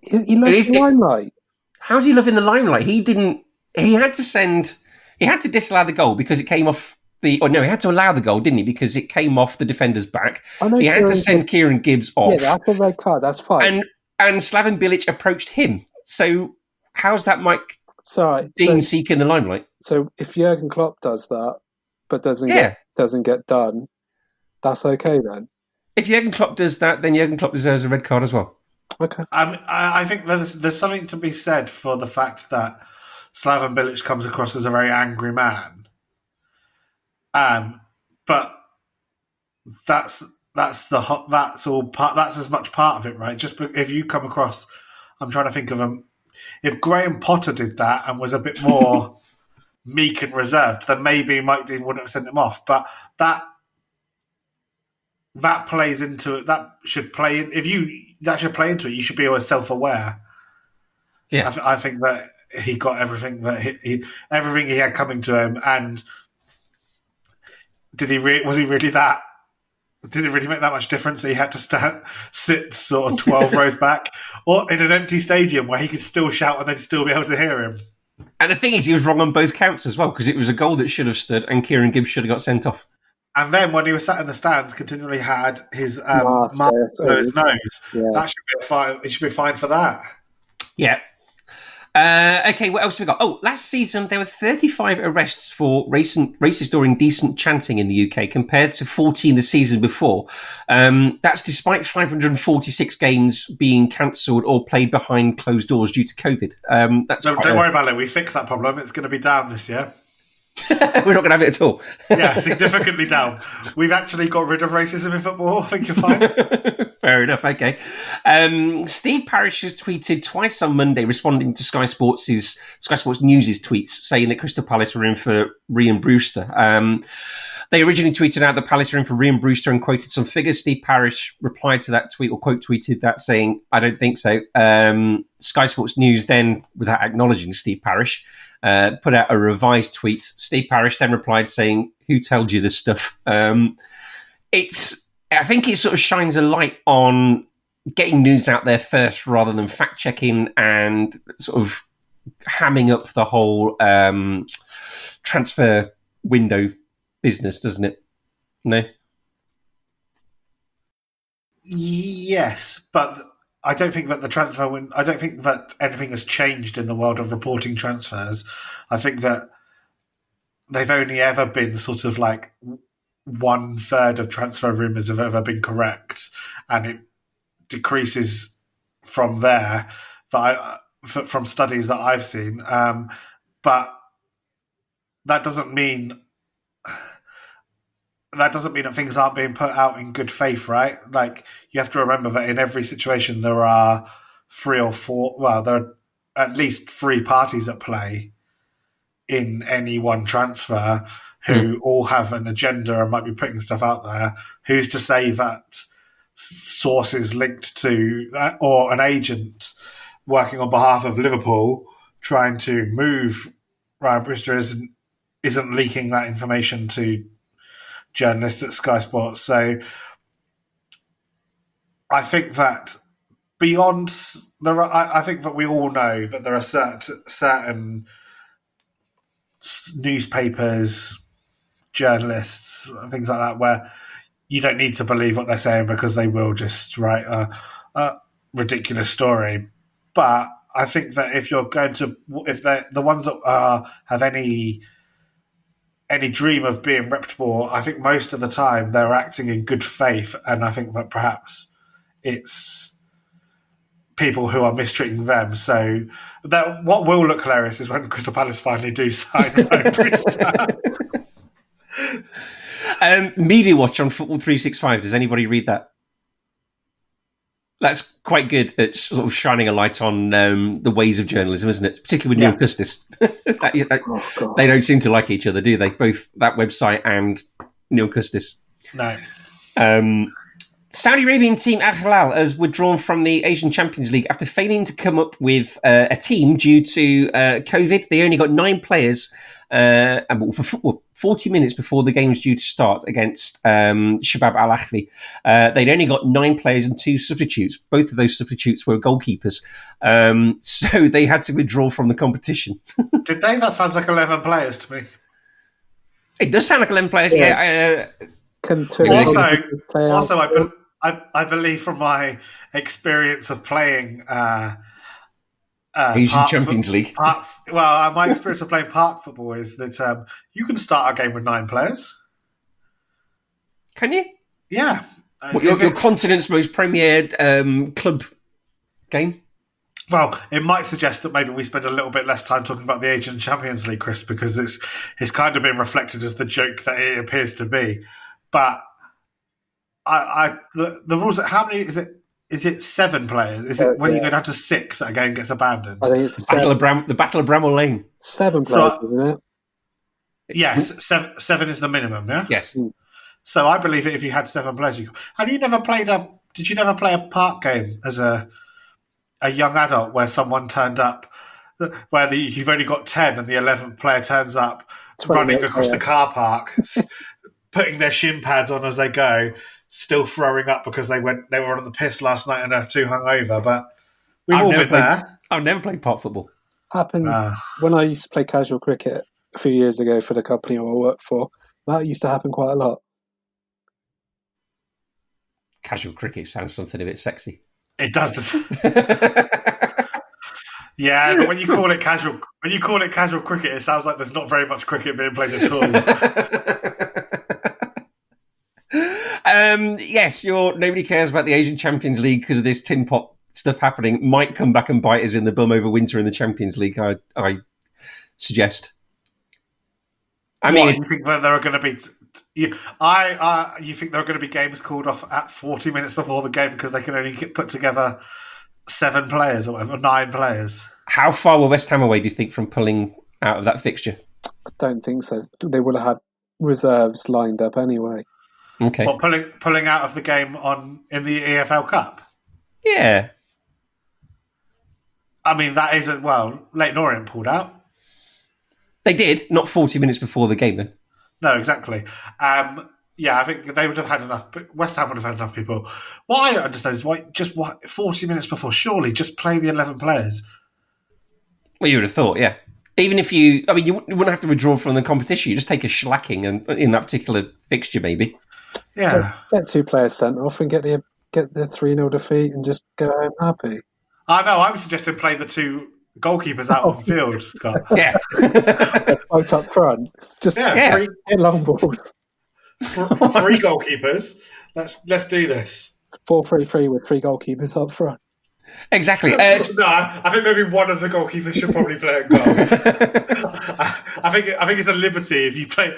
Speaker 3: He, he loves the limelight.
Speaker 1: How's he loving the limelight? He didn't. He had to send. He had to disallow the goal because it came off the. Or no, he had to allow the goal, didn't he? Because it came off the defender's back.
Speaker 3: I know
Speaker 1: He had to
Speaker 3: Kieran-
Speaker 1: send Kieran Gibbs off.
Speaker 3: Yeah, that's a red card. That's fine.
Speaker 1: and and Slaven Bilic approached him. So how's that Mike
Speaker 3: Sorry.
Speaker 1: Dean
Speaker 3: So,
Speaker 1: seeking the limelight?
Speaker 3: so if Jurgen Klopp does that, but doesn't
Speaker 1: Yeah.
Speaker 3: get doesn't get done, that's okay then.
Speaker 1: If Jurgen Klopp does that, then Jurgen Klopp deserves a red card as well.
Speaker 3: Okay.
Speaker 2: Um, I, I think there's there's something to be said for the fact that Slaven Bilic comes across as a very angry man. Um, but that's that's the hot that's all part that's as much part of it, right? Just if you come across, I'm trying to think of them. If Graham Potter did that and was a bit more meek and reserved, then maybe Mike Dean wouldn't have sent him off. But that that plays into it. That should play in. If you that should play into it, you should be always self aware.
Speaker 1: Yeah.
Speaker 2: I, th- I think that he got everything that he, he everything he had coming to him, and did he re- was he really that did it really make that much difference that he had to stand, sit sort of 12 rows back or in an empty stadium where he could still shout and they'd still be able to hear him?
Speaker 1: And the thing is, he was wrong on both counts as well because it was a goal that should have stood, and Kieran Gibbs should have got sent off.
Speaker 2: And then when he was sat in the stands, continually had his um,
Speaker 3: Mask,
Speaker 2: mask on his nose.
Speaker 3: Yeah.
Speaker 2: That should be a fine. He should be fine for that.
Speaker 1: Yeah. Uh, okay, what else have we got? Oh, last season there were 35 arrests for racist, racist or indecent chanting in the UK compared to 14 the season before. Um, that's despite 546 games being cancelled or played behind closed doors due to COVID. Um, that's
Speaker 2: don't worry about it. We fixed that problem. It's going to be down this year.
Speaker 1: We're not going to have it at all.
Speaker 2: Yeah, significantly down. We've actually got rid of racism in football. I think you'll find.
Speaker 1: Fair enough. Okay. Um, Steve Parish has tweeted twice on Monday, responding to Sky Sports' Sky Sports News' tweets, saying that Crystal Palace were in for Rhian Brewster. Um, they originally tweeted out that Palace are in for Rhian Brewster and quoted some figures. Steve Parish replied to that tweet or quote tweeted that saying, "I don't think so." Um, Sky Sports News then, without acknowledging Steve Parish, uh, put out a revised tweet. Steve Parish then replied saying, "Who told you this stuff?" Um, it's I think it sort of shines a light on getting news out there first rather than fact checking and sort of hamming up the whole um, transfer window business, doesn't it? No.
Speaker 2: Yes, but I don't think that the transfer win. I don't think that anything has changed in the world of reporting transfers. I think that they've only ever been sort of like one third of transfer rumors have ever been correct, and it decreases from there. But I, from studies that I've seen, um, but that doesn't mean that doesn't mean that things aren't being put out in good faith, right? Like you have to remember that in every situation there are three or four. Well, there are at least three parties at play in any one transfer who hmm. all have an agenda and might be putting stuff out there. Who's to say that sources linked to that or an agent working on behalf of Liverpool trying to move Rhian Brewster isn't isn't leaking that information to journalists at Sky Sports. So I think that beyond there, are, I, I think that we all know that there are certain certain newspapers, journalists, things like that, where you don't need to believe what they're saying because they will just write a, a ridiculous story. But I think that if you're going to, if they're the ones that are, have any any dream of being reputable, I think most of the time they're acting in good faith, and I think that perhaps it's people who are mistreating them. So that what will look hilarious is when Crystal Palace finally do sign Rhian Brewster.
Speaker 1: Um, Media Watch on Football 365. Does anybody read that? That's quite good at sort of shining a light on um, the ways of journalism, isn't it? Particularly with
Speaker 2: Yeah.
Speaker 1: Neil Custis. That-
Speaker 3: Oh,
Speaker 1: they don't seem to like each other, do they? Both that website and Neil Custis.
Speaker 2: no,
Speaker 1: Um, Saudi Arabian team Al Hilal has withdrawn from the Asian Champions League after failing to come up with uh, a team due to uh, COVID. They only got nine players uh, and for, for 40 minutes before the game was due to start against um, Shabab Al Ahli. Uh, they'd only got nine players and two substitutes. Both of those substitutes were goalkeepers. Um, so they had to withdraw from the competition.
Speaker 2: did they? That sounds like eleven players to me.
Speaker 1: It does sound like 11 players. Yeah. uh,
Speaker 2: Also-
Speaker 3: goalkeepers play out?
Speaker 2: Also, I, be- I, I believe from my experience of playing uh,
Speaker 1: Asian
Speaker 2: park
Speaker 1: Champions
Speaker 2: fo-
Speaker 1: League.
Speaker 2: Park, well, uh, my experience of playing park football is that um, you can start a game with nine players.
Speaker 1: Can you?
Speaker 2: Yeah, Uh,
Speaker 1: What, your, your continent's most premiered um, club game?
Speaker 2: Well, it might suggest that maybe we spend a little bit less time talking about the Asian Champions League, Chris, because it's it's kind of been reflected as the joke that it appears to be. But I, I the, the rules. How many is it? Is it seven players? Is
Speaker 3: Uh,
Speaker 2: it when you go down to six that a game gets abandoned?
Speaker 3: I think it's
Speaker 1: Battle of Bram- the Battle of Bramall Lane.
Speaker 3: seven
Speaker 2: So-
Speaker 3: players, isn't it?
Speaker 2: Yes, seven, seven is the minimum. Yeah.
Speaker 1: Yes.
Speaker 2: So I believe that if you had seven players, you have you never played a? Did you never play a park game as a a young adult where someone turned up, where the, you've only got ten and the eleventh player turns up, running across the car park, putting their shin pads on as they go, still throwing up because they went they were on the piss last night and are too hungover. But we've
Speaker 1: I've
Speaker 2: all been
Speaker 1: played-
Speaker 2: there.
Speaker 1: I've never played pot football.
Speaker 3: Happened
Speaker 2: Uh,
Speaker 3: when I used to play casual cricket a few years ago for the company I worked for. That used to happen quite a lot.
Speaker 1: Casual cricket sounds something a bit sexy.
Speaker 2: it does. Yeah, but when you call it casual, when you call it casual cricket, it sounds like there's not very much cricket being played at all.
Speaker 1: um, yes, your nobody cares about the Asian Champions League because of this tin pot stuff happening. Might come back and bite us in the bum over winter in the Champions League. I, I suggest. I
Speaker 2: What,
Speaker 1: mean,
Speaker 2: you think that there are going to be? You, I, uh, you think there are going to be games called off at 40 minutes before the game because they can only get, put together seven players or whatever, nine players.
Speaker 1: how far were West Ham away? Do you think from pulling out of that fixture?
Speaker 3: I don't think so. They would have had reserves lined up anyway.
Speaker 1: Okay,
Speaker 2: What pulling pulling out of the game on in the EFL Cup?
Speaker 1: yeah,
Speaker 2: I mean, that isn't well. Leyton Orient pulled out.
Speaker 1: they did. Not forty minutes before the game, though.
Speaker 2: No, exactly. Um, yeah, I think they would have had enough. West Ham would have had enough people. What I don't understand is why just what forty minutes before. Surely, just play the eleven players.
Speaker 1: Well, you would have thought, yeah. Even if you, I mean, you wouldn't you wouldn't have to withdraw from the competition. You just take a shellacking and in that particular fixture, maybe.
Speaker 2: Yeah,
Speaker 3: Get two players sent off and get the get the three 0 defeat and just go home happy.
Speaker 2: I know. I'm suggesting play the two goalkeepers out of field, Scott.
Speaker 1: Yeah.
Speaker 3: Both up front, just
Speaker 2: Yeah,
Speaker 1: Yeah.
Speaker 2: Three,
Speaker 3: hit long balls.
Speaker 2: three goalkeepers. Let's let's do this.
Speaker 3: Four three three with three goalkeepers up front.
Speaker 1: Exactly. Uh,
Speaker 2: No, I think maybe one of the goalkeepers should probably play at goal. I, I think I think it's a liberty if you play.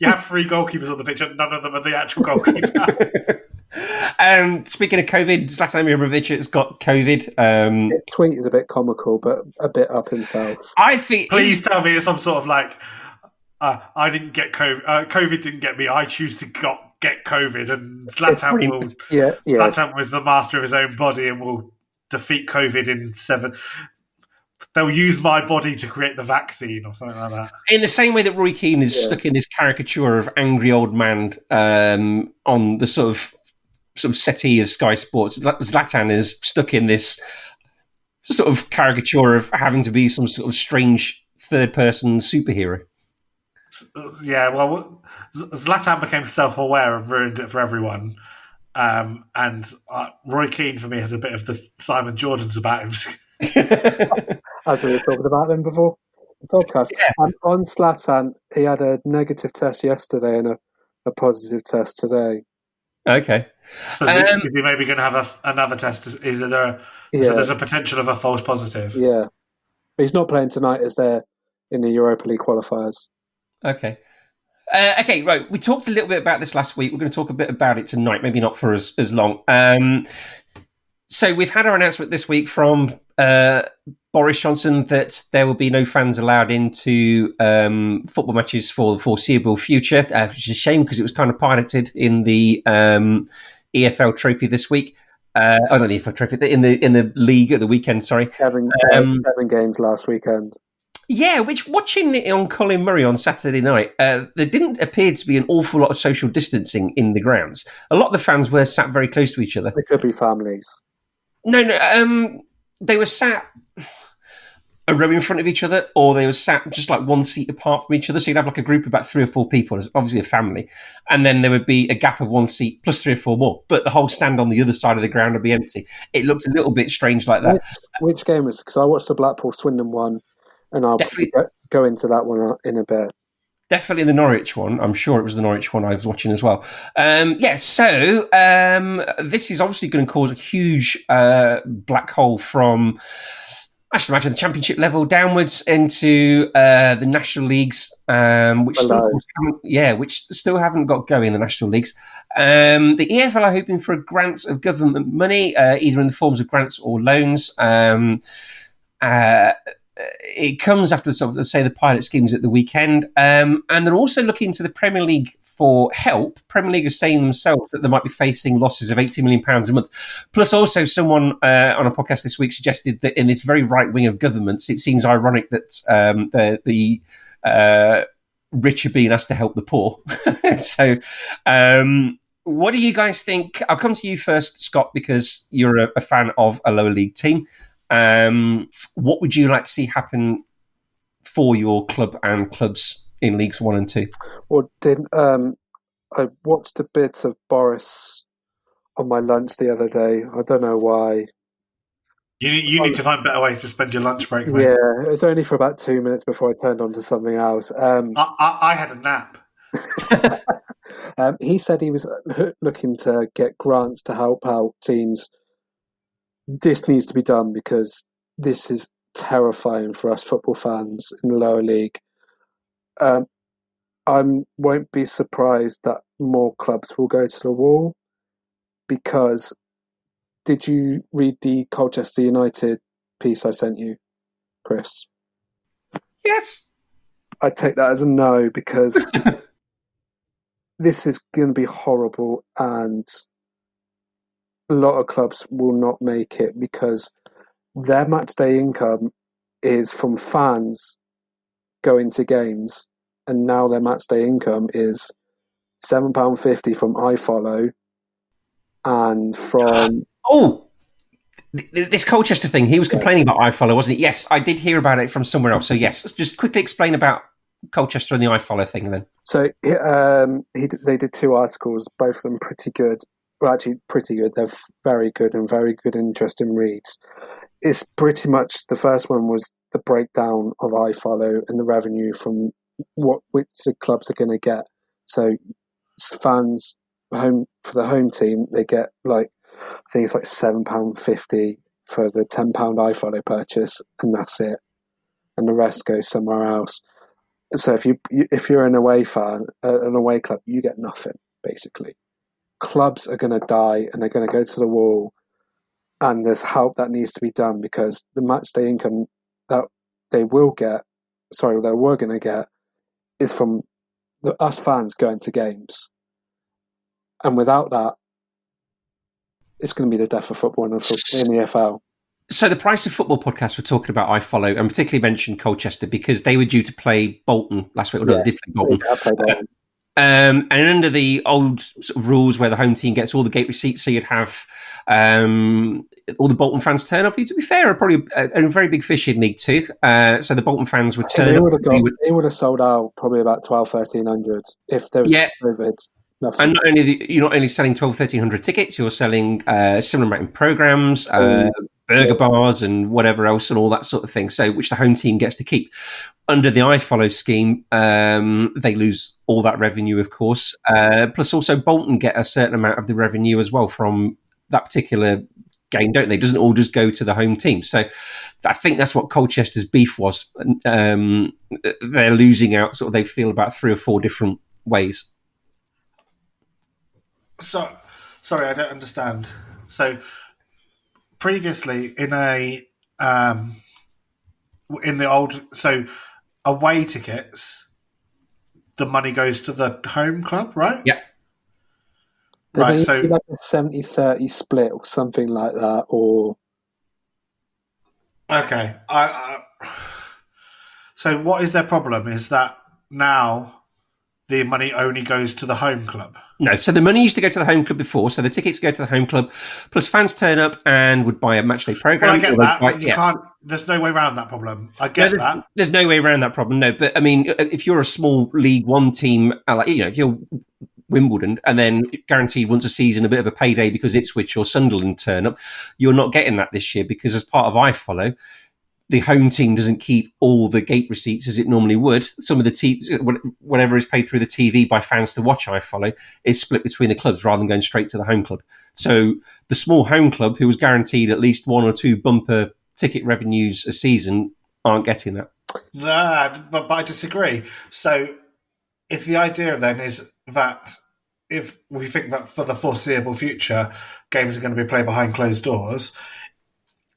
Speaker 2: You have three goalkeepers on the pitch, and none of them are the actual goalkeeper.
Speaker 1: um, speaking of COVID, Zlatan Ibrahimovic has got COVID. Um,
Speaker 3: His tweet is a bit comical, but a bit up himself.
Speaker 1: I think.
Speaker 2: Please tell me it's some sort of like. Uh, I didn't get COVID. Uh, COVID didn't get me. I choose to got, get COVID, and Zlatan will.
Speaker 3: Yeah, yeah.
Speaker 2: Zlatan was the master of his own body and will defeat COVID in seven. They'll use my body to create the vaccine or something like that.
Speaker 1: in the same way that Roy Keane is
Speaker 3: Yeah.
Speaker 1: stuck in this caricature of angry old man um, on the sort of sort of settee of Sky Sports, Zlatan is stuck in this sort of caricature of having to be some sort of strange third person superhero.
Speaker 2: Yeah, well, Zlatan became self-aware and ruined it for everyone. Um, and uh, Roy Keane for me has a bit of the Simon Jordans about him.
Speaker 3: As we were talking about them before the podcast. And on Zlatan, he had a negative test yesterday and a, a positive test today.
Speaker 1: okay.
Speaker 2: So is, he,
Speaker 1: Um,
Speaker 2: is he maybe going to have a, another test? Is, is there? A,
Speaker 3: Yeah,
Speaker 2: So there's a potential of a false positive.
Speaker 3: yeah. He's not playing tonight as they're in the Europa League qualifiers.
Speaker 1: Okay. Uh, okay, right. We talked a little bit about this last week. We're going to talk a bit about it tonight, maybe not for as, as long. Um, so we've had our announcement this week from uh, Boris Johnson that there will be no fans allowed into um, football matches for the foreseeable future, uh, which is a shame because it was kind of piloted in the um, EFL Trophy this week. Uh, oh, not the EFL Trophy, in the in the league at the weekend. Sorry,
Speaker 3: Seven,
Speaker 1: Um,
Speaker 3: seven games last weekend.
Speaker 1: Yeah, which watching it on Colin Murray on Saturday night, uh, there didn't appear to be an awful lot of social distancing in the grounds. A lot of the fans were sat very close to each other.
Speaker 3: They could be families.
Speaker 1: No, no, um, they were sat a row in front of each other, or they were sat just like one seat apart from each other. So you'd have like a group of about three or four people, it's obviously a family, and then there would be a gap of one seat plus three or four more. But the whole stand on the other side of the ground would be empty. It looked a little bit strange like that.
Speaker 3: Which, which game was Because I watched the Blackpool Swindon one, and I'll
Speaker 1: Definitely.
Speaker 3: go, into that one in a bit.
Speaker 1: definitely the Norwich one. I'm sure it was the Norwich one I was watching as well. Um, yeah, so um, this is obviously going to cause a huge uh, black hole from, I should imagine, the Championship level downwards into uh, the national leagues, um, which still, of
Speaker 3: Below.
Speaker 1: course, haven't- yeah, which still haven't got going the national leagues. Um, the EFL are hoping for a grant of government money, uh, either in the forms of grants or loans. Um, uh, it comes after sort of, say the pilot schemes at the weekend, um, and they're also looking to the Premier League for help. Premier League are saying themselves that they might be facing losses of eighty million pounds a month. Plus, also someone uh, on a podcast this week suggested that in this very right wing of governments, it seems ironic that um, the the uh, rich are being asked to help the poor. so. Um, what do you guys think? I'll come to you first, Scott, because you're a, a fan of a lower league team. Um, what would you like to see happen for your club and clubs in leagues one and two?
Speaker 3: Well, did um, I watched a bit of Boris on my lunch the other day. I don't know why.
Speaker 2: You need, you need to find better ways to spend your lunch break. Mate.
Speaker 3: Yeah, it was only for about two minutes before I turned on to something else. Um,
Speaker 2: I, I, I had a nap.
Speaker 3: um, he said he was looking to get grants to help out teams. This needs to be done because this is terrifying for us football fans in the lower league. Um, I won't be surprised that more clubs will go to the wall because did you read the Colchester United piece I sent you, Chris?
Speaker 1: Yes.
Speaker 3: I take that as a no because this is going to be horrible and lot of clubs will not make it because their match day income is from fans going to games and now their match day income is £7.50 from iFollow and from
Speaker 1: Oh, this Colchester thing. He was complaining about iFollow, wasn't he? Yes, I did hear about it from somewhere else. So yes, just quickly explain about Colchester and the iFollow thing then.
Speaker 3: So um, he they did two articles, both of them pretty good. Well, actually, pretty good. They're very good and very good, interesting reads. It's pretty much the first one was the breakdown of iFollow and the revenue from what which the clubs are going to get. So fans home for the home team, they get like I think it's like seven pound fifty for the ten pound iFollow purchase, and that's it. And the rest goes somewhere else. So if you if you're an away fan, uh, an away club, you get nothing basically. Clubs are going to die, and they're going to go to the wall. And there's help that needs to be done because the match day income that they will get, sorry, they were going to get, is from the, us fans going to games. And without that, it's going to be the death of football in the, in the EFL.
Speaker 1: So the price of football podcast we're talking about iFollow, and particularly mentioned Colchester because they were due to play Bolton last week. Or yes, no, they did play Bolton. Bolton. Um, and under the old sort of rules where the home team gets all the gate receipts, so you'd have um, all the Bolton fans turn up. To be fair, are probably a, a, very big fish in League Two. Uh, so the Bolton fans would turn
Speaker 3: they
Speaker 1: would
Speaker 3: have got, would, they would have sold out probably about 12, 1300 if there was yeah. COVID.
Speaker 1: Nothing. And not only the, you're not only selling 12, 1300 tickets, you're selling uh, similar amount of programs, uh, burger bars, and whatever else, and all that sort of thing. So, which the home team gets to keep. Under the iFollow scheme, um, they lose all that revenue, of course. Uh, plus, also Bolton get a certain amount of the revenue as well from that particular game, don't they? Doesn't all just go to the home team. So, I think that's what Colchester's beef was. Um, they're losing out. Sort of, they feel about three or four different ways.
Speaker 2: So, sorry, I don't understand. So, previously in a um, in the old so away tickets, the money goes to the home club, right?
Speaker 1: Yeah.
Speaker 3: Did right. So like a 70-30 split or something like that, or
Speaker 2: okay. I, I so what is their problem? Is that now the money only goes to the home club.
Speaker 1: No, so the money used to go to the home club before, so the tickets go to the home club, plus fans turn up and would buy a matchday program.
Speaker 2: Well, I get that. Buy, you yeah. can't. There's no way around that problem. I get no,
Speaker 1: there's,
Speaker 2: that.
Speaker 1: There's no way around that problem. No, but I mean, if you're a small League One team, uh, like you know, if you're Wimbledon, and then guaranteed once a season a bit of a payday because Ipswich or Sunderland turn up, you're not getting that this year because as part of iFollow, the home team doesn't keep all the gate receipts as it normally would. Some of the te- whatever is paid through the TV by fans to watch iFollow, is split between the clubs rather than going straight to the home club. So the small home club who was guaranteed at least one or two bumper ticket revenues a season aren't getting that.
Speaker 2: Nah, but, but I disagree. So if the idea then is that if we think that for the foreseeable future games are going to be played behind closed doors,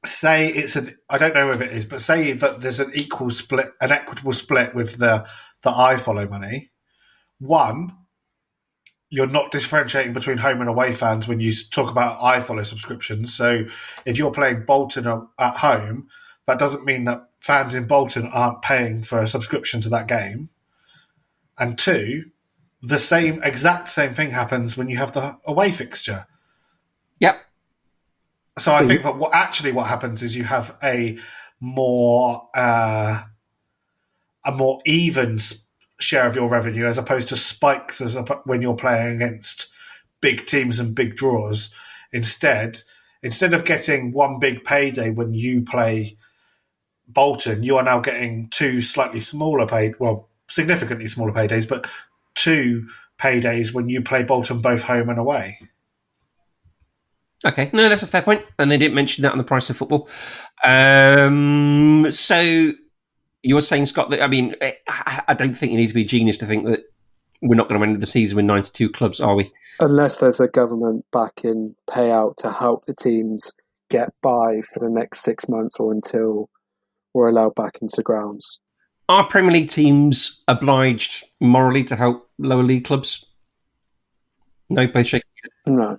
Speaker 2: say it's an I don't know if it is, but say that there's an equal split, an equitable split with the the iFollow money. One, you're not differentiating between home and away fans when you talk about iFollow subscriptions. So if you're playing Bolton at home, that doesn't mean that fans in Bolton aren't paying for a subscription to that game. And two, the same exact same thing happens when you have the away fixture.
Speaker 1: Yep.
Speaker 2: So I think that what actually what happens is you have a more uh, a more even share of your revenue as opposed to spikes as when you're playing against big teams and big draws. Instead, instead of getting one big payday when you play Bolton, you are now getting two slightly smaller paid, well, significantly smaller paydays, but two paydays when you play Bolton both home and away.
Speaker 1: Okay, no, that's a fair point, and they didn't mention that on the price of football. Um, so you're saying, Scott, that I mean, I, I don't think you need to be a genius to think that we're not going to end the season with 92 clubs, are we?
Speaker 3: Unless there's a government backing payout to help the teams get by for the next six months or until we're allowed back into grounds.
Speaker 1: Are Premier League teams obliged morally to help lower league clubs? No, both shaking.
Speaker 3: No.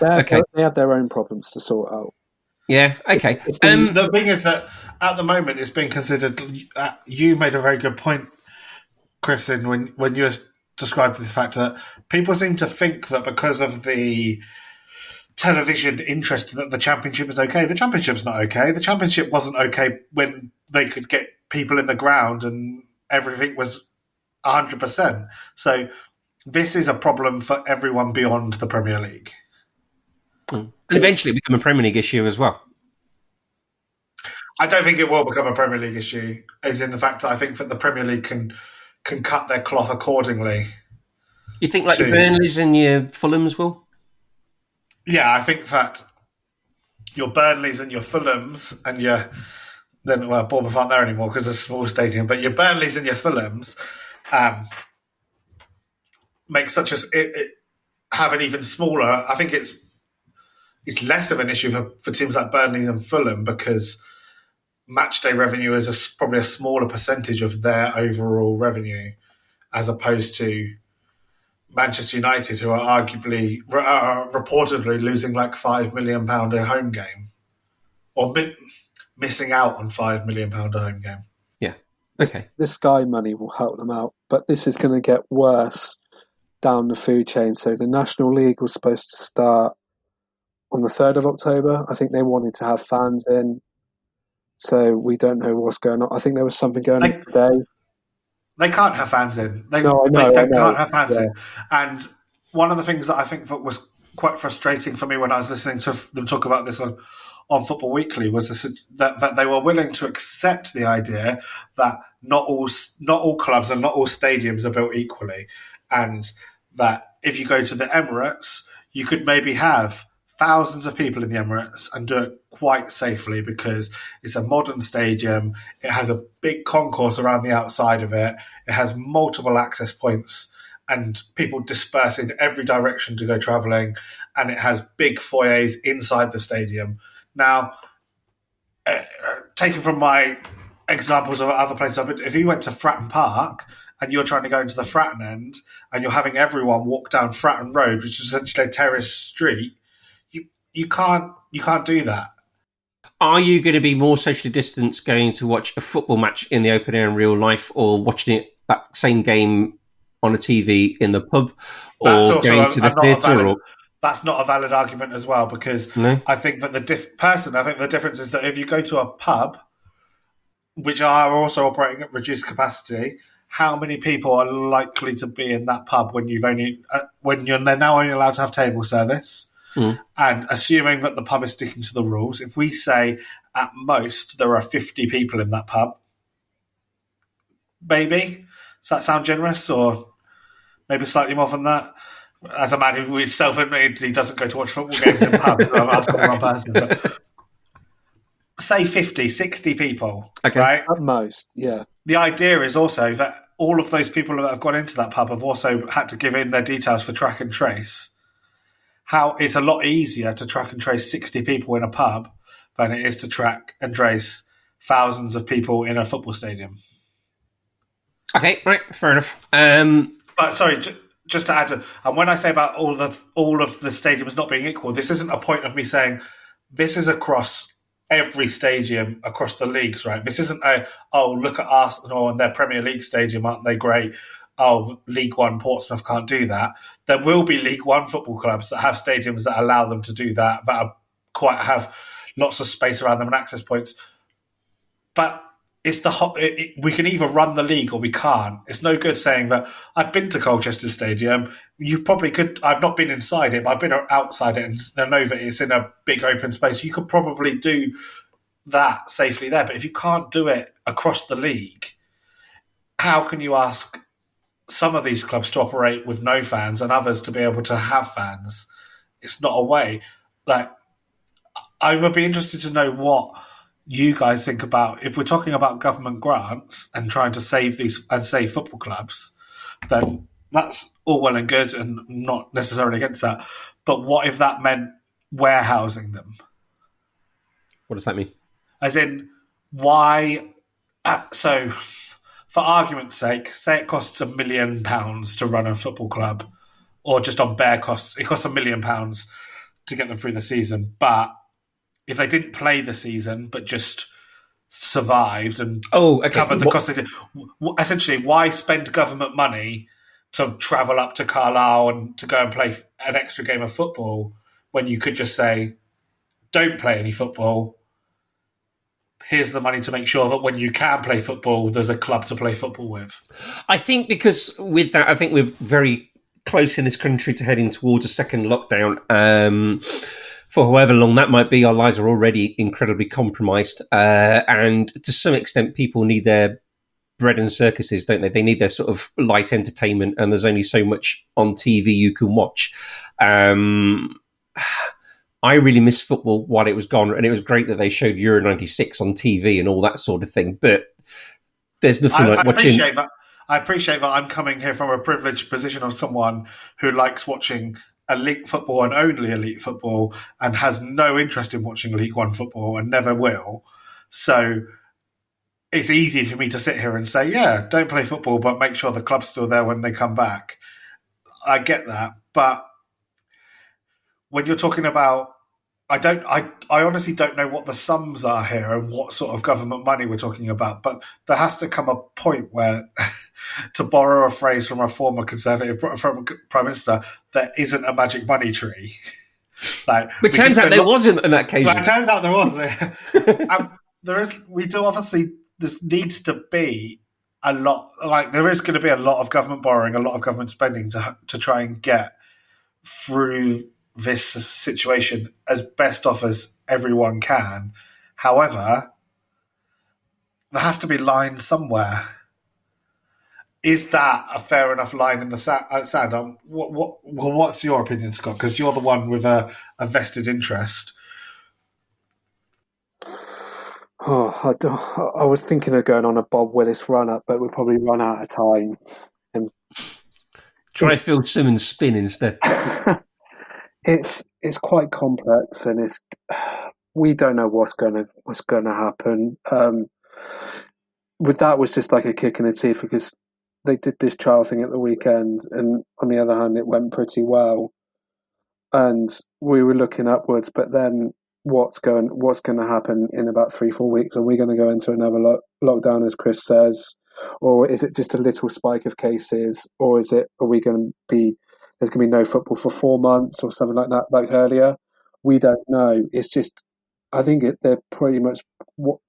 Speaker 3: They have,
Speaker 1: Okay.
Speaker 3: they have their own problems to sort out.
Speaker 1: Yeah, okay.
Speaker 2: It's the,
Speaker 1: Um,
Speaker 2: the thing is that at the moment it's been considered. Uh, you made a very good point, Kristen, when when you described the fact that people seem to think that because of the television interest that the championship is okay. The championship's not okay. The championship wasn't okay when they could get people in the ground and everything was hundred percent. So this is a problem for everyone beyond the Premier League.
Speaker 1: And eventually become a Premier League issue as well.
Speaker 2: I don't think it will become a Premier League issue, as in the fact that I think that the Premier League can can cut their cloth accordingly.
Speaker 1: You think like your Burnleys and your Fulhams will?
Speaker 2: Yeah, I think that your Burnleys and your Fulhams and your then well Bournemouth aren't there anymore because it's a small stadium, but your Burnleys and your Fulhams um, make such as it, it have an even smaller. I think it's it's less of an issue for, for teams like Burnley and Fulham because match day revenue is a s probably a smaller percentage of their overall revenue as opposed to Manchester United, who are arguably uh, reportedly losing like five million pound a home game, or mi- missing out on five million pound a home game. Yeah.
Speaker 1: Okay.
Speaker 3: This Sky money will help them out, but this is going to get worse down the food chain. So the National League was supposed to start on the 3rd of October. I think they wanted to have fans in. So we don't know what's going on. I think there was something going on today.
Speaker 2: They can't have fans in. They,
Speaker 3: No, I know,
Speaker 2: they,
Speaker 3: I know.
Speaker 2: can't have fans
Speaker 3: Yeah.
Speaker 2: in. And one of the things that I think that was quite frustrating for me when I was listening to them talk about this on, on Football Weekly was this, that, that they were willing to accept the idea that not all not all clubs and not all stadiums are built equally, and that if you go to the Emirates, you could maybe have thousands of people in the Emirates and do it quite safely because it's a modern stadium. It has a big concourse around the outside of it. It has multiple access points and people disperse in every direction to go traveling. And it has big foyers inside the stadium. Now, uh, taken from my examples of other places, if you went to Fratton Park and you're trying to go into the Fratton end and you're having everyone walk down Fratton Road, which is essentially a terrace street, you can't you can't do that.
Speaker 1: Are you going to be more socially distanced going to watch a football match in the open air in real life, or watching it that same game on a TV in the pub, or
Speaker 2: That's also
Speaker 1: going
Speaker 2: a-
Speaker 1: to the
Speaker 2: a not a
Speaker 1: theatre? Or
Speaker 2: That's not a valid argument as well because
Speaker 1: no?
Speaker 2: I think that the diff- person, I think the difference is that if you go to a pub, which are also operating at reduced capacity, how many people are likely to be in that pub when you've only uh, when you're they're now only allowed to have table service?
Speaker 1: Mm.
Speaker 2: And assuming that the pub is sticking to the rules, if we say at most there are fifty people in that pub, maybe does that sound generous or maybe slightly more than that? As a man who is self-admitted he doesn't go to watch football games in pubs, so I'm asking the wrong person. But say 50, 60 people,
Speaker 1: Okay.
Speaker 2: right?
Speaker 3: At most, yeah.
Speaker 2: The idea is also that all of those people that have gone into that pub have also had to give in their details for track and trace. How it's a lot easier to track and trace 60 people in a pub than it is to track and trace thousands of people in a football stadium.
Speaker 1: Okay, right, fair enough. Um,
Speaker 2: But sorry, ju- just to add, to, and when I say about all the all of the stadiums not being equal, this isn't a point of me saying this is across every stadium across the leagues, right? This isn't a oh look at Arsenal and their Premier League stadium, aren't they great? Oh, League One Portsmouth can't do that. There will be League One football clubs that have stadiums that allow them to do that, that are quite have lots of space around them and access points. But it's the hot. It, it, we can either run the league or we can't. It's no good saying that I've been to Colchester Stadium. You probably could. I've not been inside it, but I've been outside it, and I know that it's in a big open space. You could probably do that safely there. But if you can't do it across the league, how can you ask some of these clubs to operate with no fans and others to be able to have fans? It's not a way. Like I would be interested to know what you guys think about if we're talking about government grants and trying to save these and save football clubs, then that's all well and good and not necessarily against that. But what if that meant warehousing them?
Speaker 1: What does that mean?
Speaker 2: As in, why? Uh, so, for argument's sake, say it costs a million pounds to run a football club, or just on bare costs, it costs a million pounds to get them through the season. But if they didn't play the season but just survived and
Speaker 1: oh, okay.
Speaker 2: covered the what? cost they did, essentially, why spend government money to travel up to Carlisle and to go and play an extra game of football when you could just say, don't play any football. Here's the money to make sure that when you can play football, there's a club to play football with.
Speaker 1: I think because with that, I think we're very close in this country to heading towards a second lockdown. Um, for however long that might be, our lives are already incredibly compromised. Uh, and to some extent, people need their bread and circuses, don't they? They need their sort of light entertainment, and there's only so much on TV you can watch. Um, I really miss football while it was gone, and it was great that they showed Euro '96 on TV and all that sort of thing. But there's nothing I, like
Speaker 2: I
Speaker 1: watching.
Speaker 2: Appreciate that. I appreciate that I'm coming here from a privileged position of someone who likes watching elite football and only elite football and has no interest in watching League One football and never will. So it's easy for me to sit here and say, yeah, don't play football, but make sure the club's still there when they come back. I get that. But when you're talking about I don't. I. I honestly don't know what the sums are here and what sort of government money we're talking about. But there has to come a point where, to borrow a phrase from a former conservative from prime minister, there isn't a magic money tree.
Speaker 1: like, but turns out there wasn't in that case.
Speaker 2: It turns out there was. um, there is. We do obviously. This needs to be a lot. Like there is going to be a lot of government borrowing, a lot of government spending to to try and get through this situation as best off as everyone can. However, there has to be line somewhere. Is that a fair enough line in the uh, sand? Um, what, what, well, what's your opinion, Scott? Because you're the one with a, a vested interest.
Speaker 3: Oh, I, I, was thinking of going on a Bob Willis run up, but we'll probably run out of time. And
Speaker 1: try Phil Simmons spin instead.
Speaker 3: it's it's quite complex, and it's we don't know what's gonna what's gonna happen. Um, with that was just like a kick in the teeth because they did this trial thing at the weekend, and on the other hand, it went pretty well, and we were looking upwards. But then, what's going what's going to happen in about three four weeks? Are we going to go into another lo- lockdown, as Chris says, or is it just a little spike of cases, or is it are we going to be there's going to be no football for four months or something like that, like earlier. We don't know. It's just, I think it, they're pretty much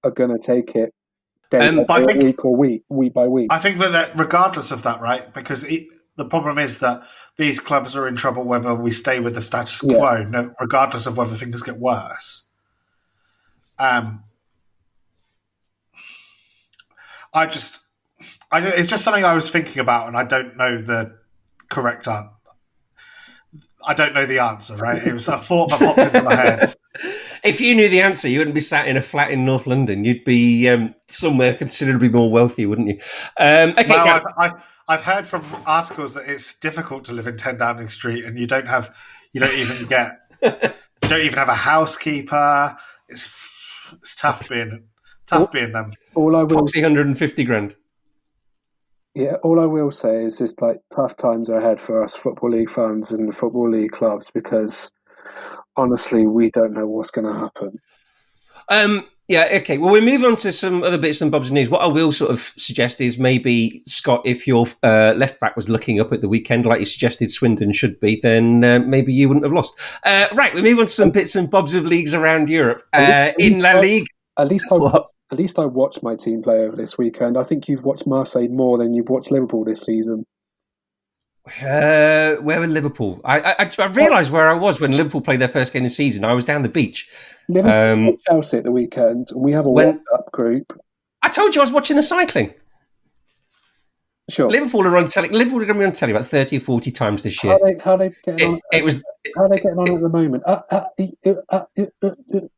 Speaker 3: are going to take it day um, by think, week or week, week by week.
Speaker 2: I think that regardless of that, right? Because it, the problem is that these clubs are in trouble whether we stay with the status quo, yeah. no, regardless of whether things get worse. Um, I just, I, it's just something I was thinking about, and I don't know the correct answer. I don't know the answer, right? It was a thought that popped into my head.
Speaker 1: If you knew the answer, you wouldn't be sat in a flat in North London. You'd be um, somewhere considerably more wealthy, wouldn't you? Um, okay,
Speaker 2: well, I've, I've, I've, heard from articles that it's difficult to live in 10 Downing Street, and you don't have, you don't even get, you don't even have a housekeeper. It's it's tough being tough all, being them.
Speaker 1: All I will, Foxy 150 grand.
Speaker 3: Yeah, all I will say is just like tough times are ahead for us football league fans and football league clubs because honestly, we don't know what's going to happen.
Speaker 1: Um, Yeah, okay. Well, we move on to some other bits and bobs of news. What I will sort of suggest is maybe, Scott, if your uh, left back was looking up at the weekend like you suggested Swindon should be, then uh, maybe you wouldn't have lost. Uh, right, we move on to some bits and bobs of leagues around Europe. Uh, in La Liga.
Speaker 3: At least I, at least I watched my team play over this weekend. I think you've watched Marseille more than you've watched Liverpool this season.
Speaker 1: Uh, where were Liverpool? I, I, I realised where I was when Liverpool played their first game of the season. I was down the beach.
Speaker 3: Liverpool um, Chelsea at the weekend, and we have a when, WhatsApp group.
Speaker 1: I told you I was watching the cycling.
Speaker 3: Sure.
Speaker 1: Liverpool are on telly. Liverpool are going to be on telly about thirty or forty times this year.
Speaker 3: How they, how they getting
Speaker 1: it,
Speaker 3: on?
Speaker 1: It was.
Speaker 3: How are they getting on at the moment? Uh, uh, uh,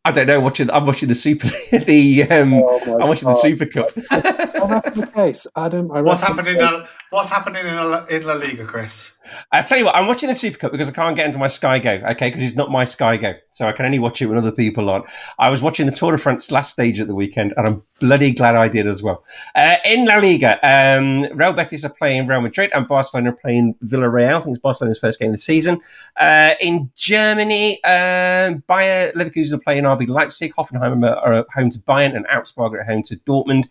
Speaker 1: I don't know. Watching, I'm watching the Super. the um, oh I'm watching God. the Super Cup.
Speaker 3: that's the case, Adam.
Speaker 2: what's happening? In, what's happening in La, in La Liga, Chris?
Speaker 1: I tell you what, I'm watching the Super Cup because I can't get into my Sky Go, okay? Because it's not my Sky Go, so I can only watch it when other people aren't. I was watching the Tour de France last stage at the weekend, and I'm bloody glad I did as well. Uh, in La Liga, um, Real Betis are playing Real Madrid, and Barcelona are playing Villarreal. I think it's Barcelona's first game of the season. Uh, in Germany, uh, Bayer Leverkusen are playing RB Leipzig. Hoffenheim are at home to Bayern, and Augsburg are at home to Dortmund.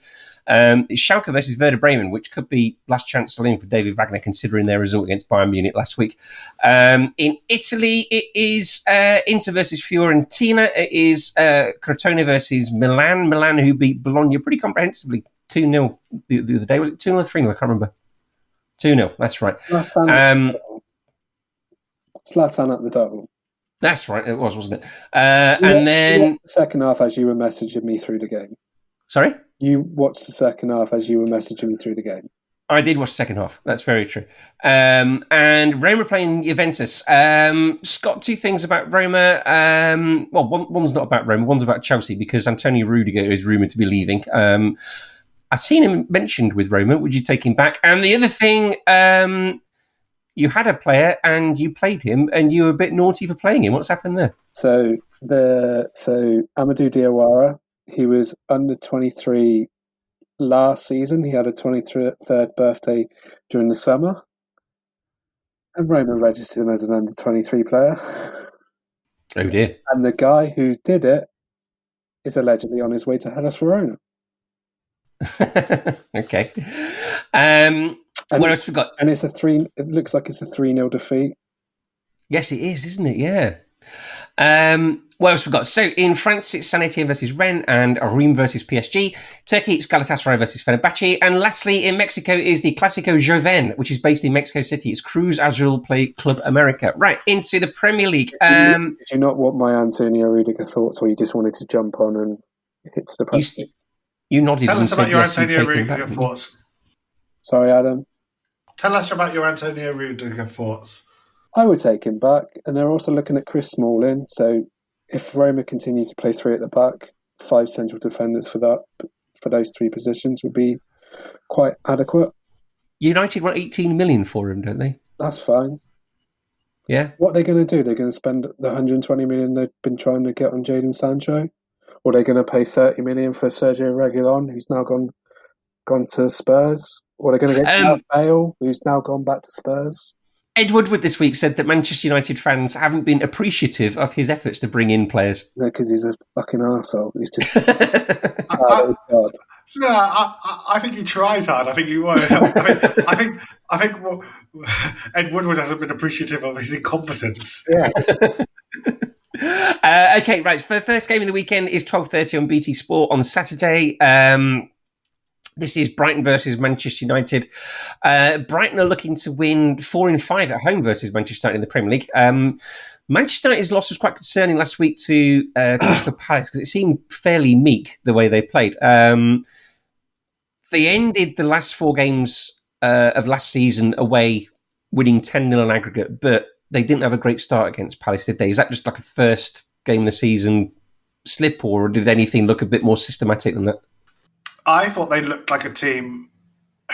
Speaker 1: Um, it's Schalke versus Werder Bremen, which could be last chance saloon for David Wagner, considering their result against Bayern Munich last week. Um, in Italy, it is uh, Inter versus Fiorentina. It is uh, Crotone versus Milan. Milan, who beat Bologna pretty comprehensively 2 0 the, the, other day. Was it 2 0 or 3 0? I can't remember. 2 0, that's right. Um,
Speaker 3: Zlatan at the double.
Speaker 1: That's right, it was, wasn't it? Uh, and then.
Speaker 3: The second half as you were messaging me through the game.
Speaker 1: Sorry?
Speaker 3: You watched the second half as you were messaging me through the game.
Speaker 1: I did watch the second half. That's very true. Um, and Roma playing Juventus. Um, Scott, two things about Roma. Um, well, one, one's not about Roma. One's about Chelsea because Antonio Rudiger is rumored to be leaving. Um, I've seen him mentioned with Roma. Would you take him back? And the other thing, um, you had a player and you played him, and you were a bit naughty for playing him. What's happened there?
Speaker 3: So the so Amadou Diawara he was under 23 last season. He had a 23rd birthday during the summer. And Roma registered him as an under 23 player.
Speaker 1: Oh dear.
Speaker 3: And the guy who did it is allegedly on his way to Hellas Verona.
Speaker 1: okay. Um,
Speaker 3: and
Speaker 1: what else we got?
Speaker 3: And it's a three. It looks like it's a three 0 defeat.
Speaker 1: Yes, it is, isn't it? Yeah. Um, what else we got? So in France, it's Saint Etienne versus Rennes and Reims versus PSG. Turkey, it's Galatasaray versus Fenerbahce. And lastly, in Mexico is the Clásico Joven, which is based in Mexico City. It's Cruz Azul play Club America. Right, into the Premier League. Um,
Speaker 3: did, you, not want my Antonio Rudiger thoughts or you just wanted to jump on and hit to the
Speaker 1: press? You, you nodded
Speaker 2: Tell us about your yes, Antonio Rudiger thoughts.
Speaker 3: Sorry, Adam.
Speaker 2: Tell us about your Antonio Rudiger thoughts.
Speaker 3: I would take him back. And they're also looking at Chris Smalling. So if Roma continue to play three at the back, five central defenders for that for those three positions would be quite adequate.
Speaker 1: United want 18 million for him, don't they?
Speaker 3: That's fine.
Speaker 1: Yeah.
Speaker 3: What are they going to do? They're going to spend the 120 million they've been trying to get on Jadon Sancho, or they're going to pay 30 million for Sergio Reguilon, who's now gone gone to Spurs, or they're going to get um, Bale, who's now gone back to Spurs.
Speaker 1: Ed Woodward this week said that Manchester United fans haven't been appreciative of his efforts to bring in players.
Speaker 3: No, because he's a fucking arsehole. He's just.
Speaker 2: oh, God. No, I, I, think he tries hard. I think he will. I think, I think, I think Ed Woodward hasn't been appreciative of his incompetence.
Speaker 3: Yeah.
Speaker 1: uh, okay, right. For the first game of the weekend is twelve thirty on BT Sport on Saturday. Um, this is Brighton versus Manchester United. Uh, Brighton are looking to win four in five at home versus Manchester United in the Premier League. Um, Manchester United's loss was quite concerning last week to uh, Crystal Palace because it seemed fairly meek the way they played. Um, they ended the last four games uh, of last season away, winning 10 0 in aggregate, but they didn't have a great start against Palace, did they? Is that just like a first game of the season slip, or did anything look a bit more systematic than that?
Speaker 2: I thought they looked like a team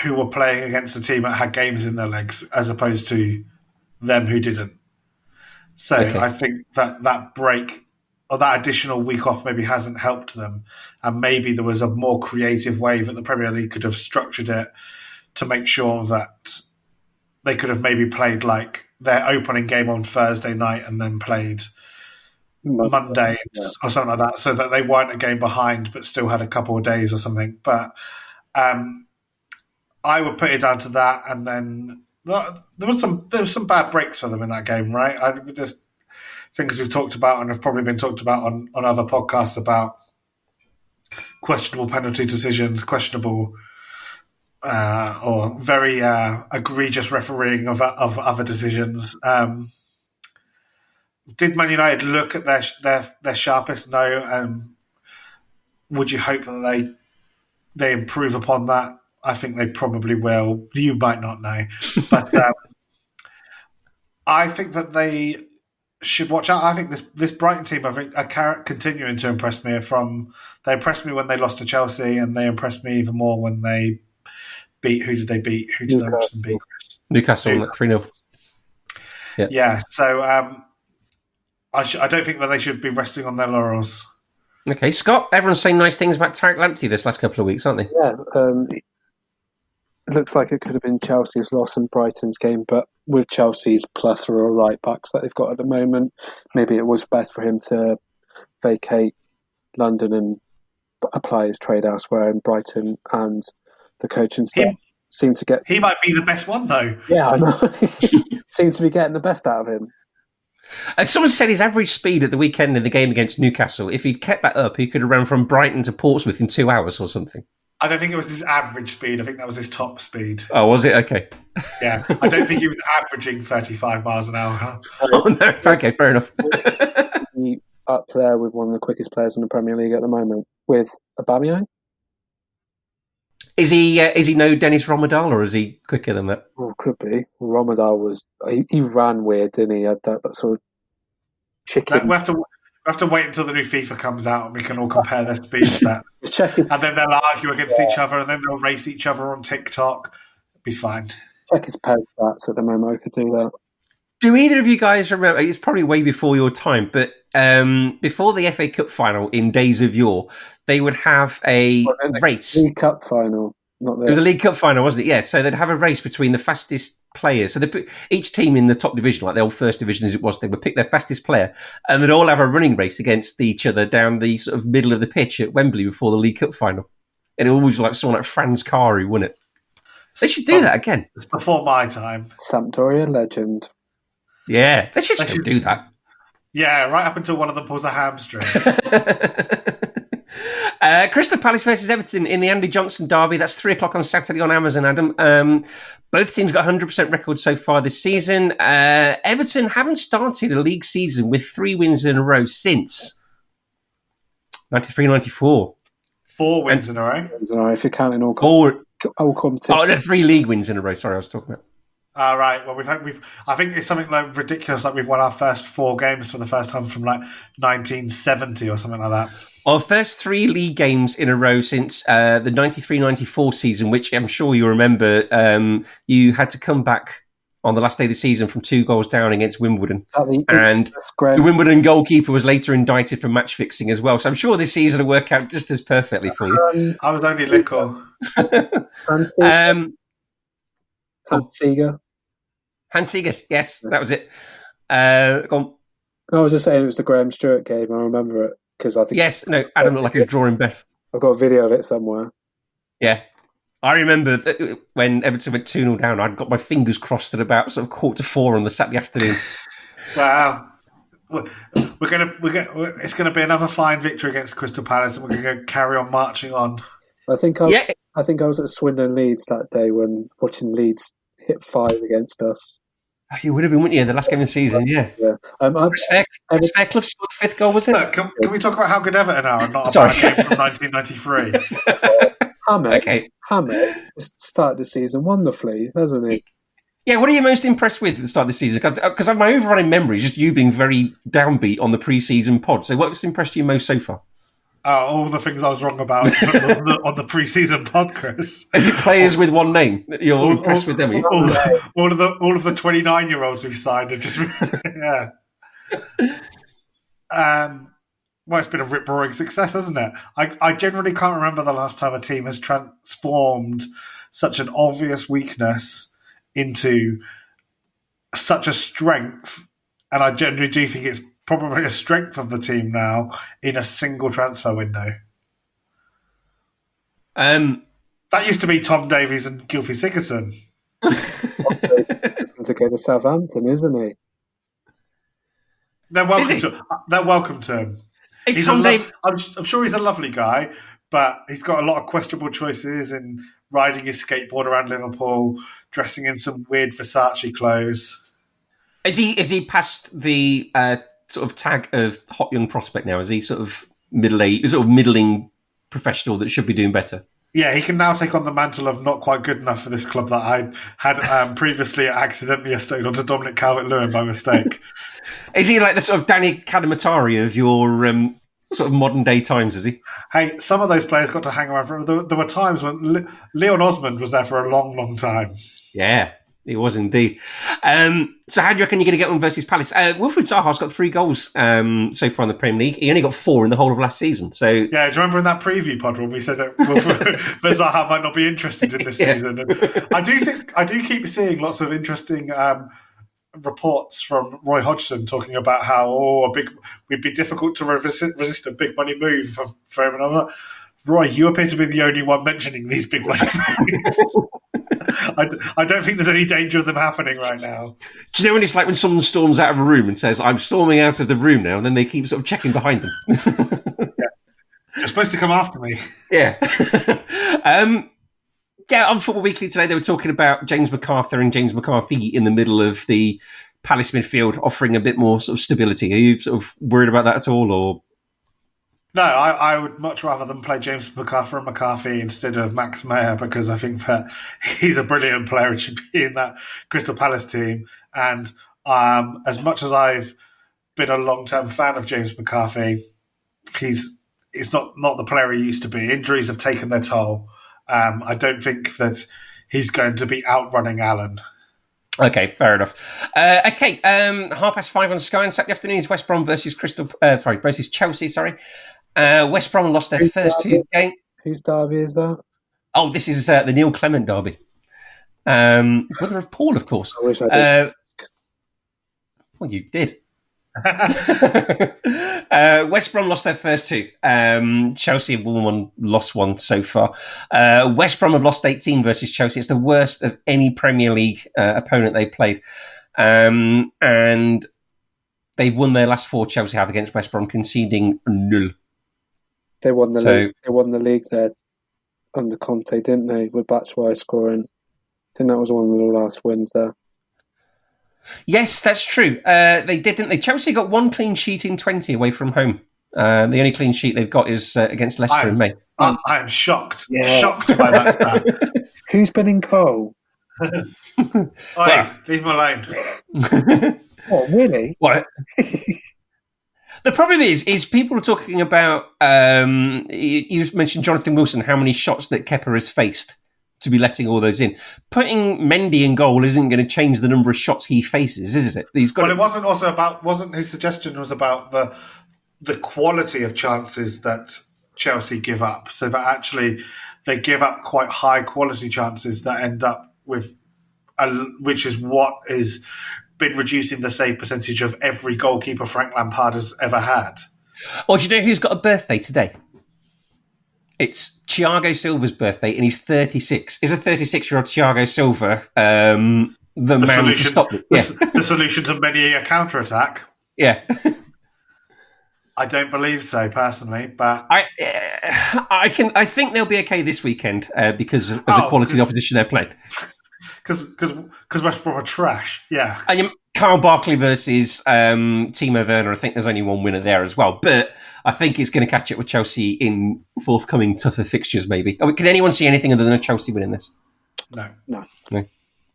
Speaker 2: who were playing against a team that had games in their legs, as opposed to them who didn't. So okay. I think that that break or that additional week off maybe hasn't helped them, and maybe there was a more creative way that the Premier League could have structured it to make sure that they could have maybe played like their opening game on Thursday night and then played Monday or something like that, so that they weren't a game behind, but still had a couple of days or something. But um, I would put it down to that, and then there was some there was some bad breaks for them in that game, right? I, there's things we've talked about and have probably been talked about on on other podcasts about questionable penalty decisions, questionable uh, or very uh, egregious refereeing of of other decisions. Um, did Man United look at their their their sharpest? No. Um, would you hope that they they improve upon that? I think they probably will. You might not know, but um, I think that they should watch out. I think this this Brighton team, I think, are continuing to impress me. From they impressed me when they lost to Chelsea, and they impressed me even more when they beat. Who did they beat? Who did Newcastle. they watch them beat?
Speaker 1: Newcastle, three 0
Speaker 2: Yeah. yeah. So um, I, sh- I don't think that they should be resting on their laurels.
Speaker 1: Okay, Scott. Everyone's saying nice things about Tariq Lamptey this last couple of weeks, aren't they?
Speaker 3: Yeah. Um, it looks like it could have been Chelsea's loss and Brighton's game, but with Chelsea's plethora of right backs that they've got at the moment, maybe it was best for him to vacate London and apply his trade elsewhere in Brighton and the coaching staff he, seem to get.
Speaker 2: He might be the best one, though.
Speaker 3: Yeah, I know. seem to be getting the best out of him.
Speaker 1: And someone said his average speed at the weekend in the game against Newcastle, if he'd kept that up, he could have run from Brighton to Portsmouth in two hours or something.
Speaker 2: I don't think it was his average speed. I think that was his top speed.
Speaker 1: Oh, was it? Okay.
Speaker 2: Yeah, I don't think he was averaging 35 miles an hour.
Speaker 1: oh, no. Okay, fair enough.
Speaker 3: up there with one of the quickest players in the Premier League at the moment, with Aubameyang.
Speaker 1: Is he uh, is he no Dennis Rommedahl or is he quicker than that?
Speaker 3: Oh, could be. Rommedahl was he, he ran weird, didn't he? he had that, that sort of chicken.
Speaker 2: We have to we have to wait until the new FIFA comes out and we can all compare their speed stats. and then they'll argue against yeah. each other and then they'll race each other on TikTok. It'll be fine.
Speaker 3: Check his pay stats at the moment. I could do that.
Speaker 1: Do either of you guys remember? It's probably way before your time, but um, before the FA Cup final in days of yore, they would have a well, race.
Speaker 3: League Cup final. Not
Speaker 1: there. It was a League Cup final, wasn't it? Yeah. So they'd have a race between the fastest players. So they put each team in the top division, like the old first division as it was, they would pick their fastest player, and they'd all have a running race against each other down the sort of middle of the pitch at Wembley before the League Cup final. And it always like someone like Franz Carr won it. They should do that again.
Speaker 2: It's before my time.
Speaker 3: Sampdoria legend.
Speaker 1: Yeah, they should they still should, do that.
Speaker 2: Yeah, right up until one of them pulls a hamstring.
Speaker 1: uh, Crystal Palace versus Everton in the Andy Johnson derby. That's three o'clock on Saturday on Amazon. Adam. Um, both teams got 100% record so far this season. Uh, Everton haven't started a league season with three wins in a row since 93-94.
Speaker 2: Four wins and, in a row.
Speaker 3: Wins in a row if you're counting all,
Speaker 1: com-
Speaker 3: all competitions.
Speaker 1: Oh, no, three league wins in a row. Sorry, I was talking about.
Speaker 2: All uh, right. Well, we've had, we've. I think it's something like ridiculous. Like we've won our first four games for the first time from like 1970 or something like that.
Speaker 1: Our first three league games in a row since uh, the 93-94 season, which I'm sure you remember. Um, you had to come back on the last day of the season from two goals down against Wimbledon, and the Wimbledon goalkeeper was later indicted for match fixing as well. So I'm sure this season will work out just as perfectly for you.
Speaker 2: I was only little.
Speaker 1: um,
Speaker 3: Hans Segers.
Speaker 1: Hans Segers, yes, that was it. Uh,
Speaker 3: I was just saying it was the Graham Stuart game. I remember it because I think.
Speaker 1: Yes, no, Adam looked like he was drawing Beth.
Speaker 3: I've got a video of it somewhere.
Speaker 1: Yeah, I remember when Everton went 2 0 down, I'd got my fingers crossed at about sort of quarter to four on the Saturday afternoon.
Speaker 2: wow. We're, gonna we're gonna it's gonna be another fine victory against Crystal Palace, and we're gonna carry on marching on.
Speaker 3: I think I, yeah. I think I was at Swindon Leeds that day when watching Leeds hit five against us.
Speaker 1: Oh, you would have been, wouldn't you, in the last game of the season? Yeah.
Speaker 3: yeah. Um,
Speaker 1: Chris, Fair, Chris Fairclough scored the fifth goal, was it?
Speaker 2: Look, can, can, we talk about how good Everton are and not about a game from 1993?
Speaker 3: Hammett, okay. Hammett started the season wonderfully, hasn't he?
Speaker 1: Yeah, what are you most impressed with at the start of the season? Because my overriding memory is just you being very downbeat on the pre-season pod. So what's impressed you most so far?
Speaker 2: Uh, all the things I was wrong about the, the, on the preseason pod, Chris.
Speaker 1: Is it players with one name? You're all, impressed all, with them?
Speaker 2: All, all, of the all of the 29 year olds we've signed are just yeah. Um, well, it's been a rip roaring success, hasn't it? I, I generally can't remember the last time a team has transformed such an obvious weakness into such a strength, and I generally do think it's probably a strength of the team now in a single transfer window.
Speaker 1: Um,
Speaker 2: That used to be Tom Davies and Gylfi Sigurdsson.
Speaker 3: to go to Southampton, isn't he?
Speaker 2: They're welcome
Speaker 1: he?
Speaker 2: to. They're welcome to him.
Speaker 1: is
Speaker 2: He's
Speaker 1: Tom
Speaker 2: a lo-
Speaker 1: Davies?
Speaker 2: I'm, I'm sure he's a lovely guy, but he's got a lot of questionable choices in riding his skateboard around Liverpool, dressing in some weird Versace clothes.
Speaker 1: Is he is he past the uh, sort of tag of hot young prospect now? Is he sort of middle age, sort of middling professional that should be doing better?
Speaker 2: Yeah, he can now take on the mantle of not quite good enough for this club that I had um, previously accidentally estowed onto Dominic Calvert-Lewin by mistake.
Speaker 1: Is he like the sort of Danny Cadamarteri of your um, sort of modern day times? Is he?
Speaker 2: hey, some of those players got to hang around for. There, there were times when Le- Leon Osman was there for a long, long time.
Speaker 1: Yeah, he was indeed. Um, so how do you reckon you're going to get on versus Palace? Uh, Wilfred Zaha's got three goals um, so far in the Premier League. He only got four in the whole of last season. So
Speaker 2: Yeah, do you remember in that preview pod when we said that Zaha might not be interested in this
Speaker 1: Yeah.
Speaker 2: season? And I do think I do keep seeing lots of interesting um, reports from Roy Hodgson talking about how oh a big we'd be difficult to resist, resist a big money move for, for him. And I'm like, Roy, you appear to be the only one mentioning these big money moves. I, d- I don't think there's any danger of them happening right now.
Speaker 1: do you know when it's like when someone storms out of a room and says, "I'm storming out of the room now," and then they keep sort of checking behind them.
Speaker 2: You're supposed to come after me.
Speaker 1: Yeah. um, yeah, on Football Weekly today, they were talking about James McArthur and James McCarthy in the middle of the Palace midfield, offering a bit more sort of stability. Are you sort of worried about that at all, or
Speaker 2: No, I, I would much rather them play James McCarthy and McCarthy instead of Max Meyer because I think that he's a brilliant player and should be in that Crystal Palace team. And um, as much as I've been a long term fan of James McCarthy, he's he's not, not the player he used to be. Injuries have taken their toll. Um, I don't think that he's going to be outrunning Allan.
Speaker 1: Okay, fair enough. Uh, okay, um, half past five on Sky on Saturday afternoon is West Brom versus Crystal. Uh, sorry, versus Chelsea. Sorry, uh, West Brom lost their
Speaker 3: Who's
Speaker 1: first
Speaker 3: that?
Speaker 1: two games.
Speaker 3: Whose derby is that?
Speaker 1: Oh, this is uh, the Neil Clement derby. Um, brother of Paul, of course.
Speaker 3: I wish I did.
Speaker 1: Uh, well, you did. uh, West Brom lost their first two. Um, Chelsea have won one, lost one so far. Uh, West Brom have lost 18 versus Chelsea. It's the worst of any Premier League uh, opponent they've played. Um, and they've won their last four Chelsea have against West Brom, conceding nil.
Speaker 3: They won the
Speaker 1: so-
Speaker 3: league. They won the league there under Conte, didn't they? With Batshuayi scoring. I think that was one of the last wins there.
Speaker 1: Yes, that's true. Uh, they did, didn't they? Chelsea got one clean sheet in 20 away from home. Uh, the only clean sheet they've got is uh, against Leicester
Speaker 2: I-
Speaker 1: in May.
Speaker 2: I, I am shocked,
Speaker 3: Yeah.
Speaker 2: shocked by that stat.
Speaker 3: Who's been in goal?
Speaker 2: Oi,
Speaker 1: Well-
Speaker 2: leave him alone.
Speaker 3: What, really?
Speaker 1: what? The problem is, is people are talking about. Um, you, you mentioned Jonathan Wilson, how many shots that Kepa has faced to be letting all those in. Putting Mendy in goal isn't going to change the number of shots he faces, is it? He's got.
Speaker 2: Well,
Speaker 1: to-
Speaker 2: it wasn't also about. Wasn't his suggestion was about the the quality of chances that Chelsea give up. So that actually they give up quite high quality chances that end up with, a, which is what is been reducing the save percentage of every goalkeeper Frank Lampard has ever had.
Speaker 1: Or do you know who's got a birthday today? It's Thiago Silva's birthday, and he's 36. Is a 36 year old Thiago Silva um, the,
Speaker 2: The
Speaker 1: man
Speaker 2: solution,
Speaker 1: to stop it?
Speaker 2: the,
Speaker 1: Yeah,
Speaker 2: s- the solution to many a counter attack.
Speaker 1: yeah.
Speaker 2: I don't believe so personally, but
Speaker 1: I, uh, I can. I think they'll be okay this weekend uh, because of, of the
Speaker 2: Oh,
Speaker 1: quality of the opposition they're playing.
Speaker 2: Because because West Brom are trash. Yeah,
Speaker 1: And Kyle Bartley versus um, Timo Werner. I think there's only one winner there as well, but I think it's going to catch up with Chelsea in forthcoming tougher fixtures. Maybe. Oh, can anyone see anything other than a Chelsea winning this?
Speaker 2: No, no, no.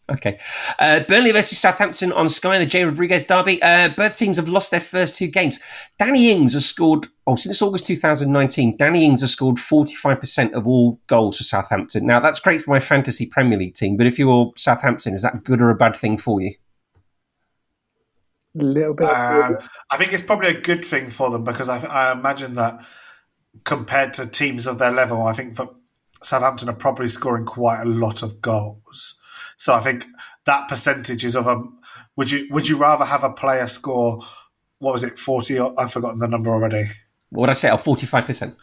Speaker 1: Okay. Uh, Burnley versus Southampton on Sky, the J. Rodriguez derby. Uh, both teams have lost their first two games. Danny Ings has scored, oh, since August 2019, Danny Ings has scored 45% of all goals for Southampton. Now, that's great for my fantasy Premier League team, but if you're Southampton, is that good or a bad thing for you?
Speaker 3: A little bit.
Speaker 2: Um, I think it's probably a good thing for them because I, I imagine that compared to teams of their level, I think that Southampton are probably scoring quite a lot of goals. So I think that percentage is of a. Would you would you rather have a player score what was it, 40? I've forgotten the number already.
Speaker 1: What would I say? Oh, 45%.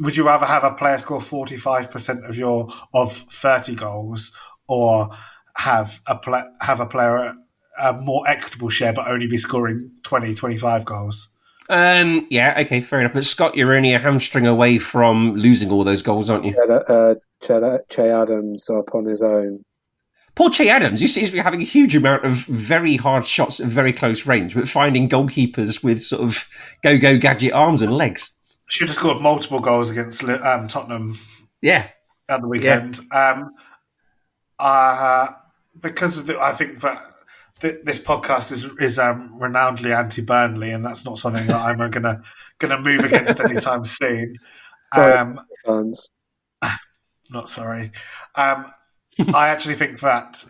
Speaker 2: Would you rather have a player score 45% of your of 30 goals or have a pla have a player a more equitable share but only be scoring 20 25 goals?
Speaker 1: Um, yeah, okay, fair enough. But Scott, you're only a hamstring away from losing all those goals, aren't you?
Speaker 3: Uh, Che, che Adams up on his own.
Speaker 1: Poor Che Adams, he seems to be having a huge amount of very hard shots at very close range, but finding goalkeepers with sort of go go gadget arms and legs.
Speaker 2: Should have scored multiple goals against um, Tottenham.
Speaker 1: Yeah,
Speaker 2: at the weekend. Yeah. Um, uh, because the, I think that this podcast is is um, renownedly anti Burnley, and that's not something that I'm gonna gonna move against anytime soon.
Speaker 3: Sorry, um, fans.
Speaker 2: Not sorry. Um, I actually think that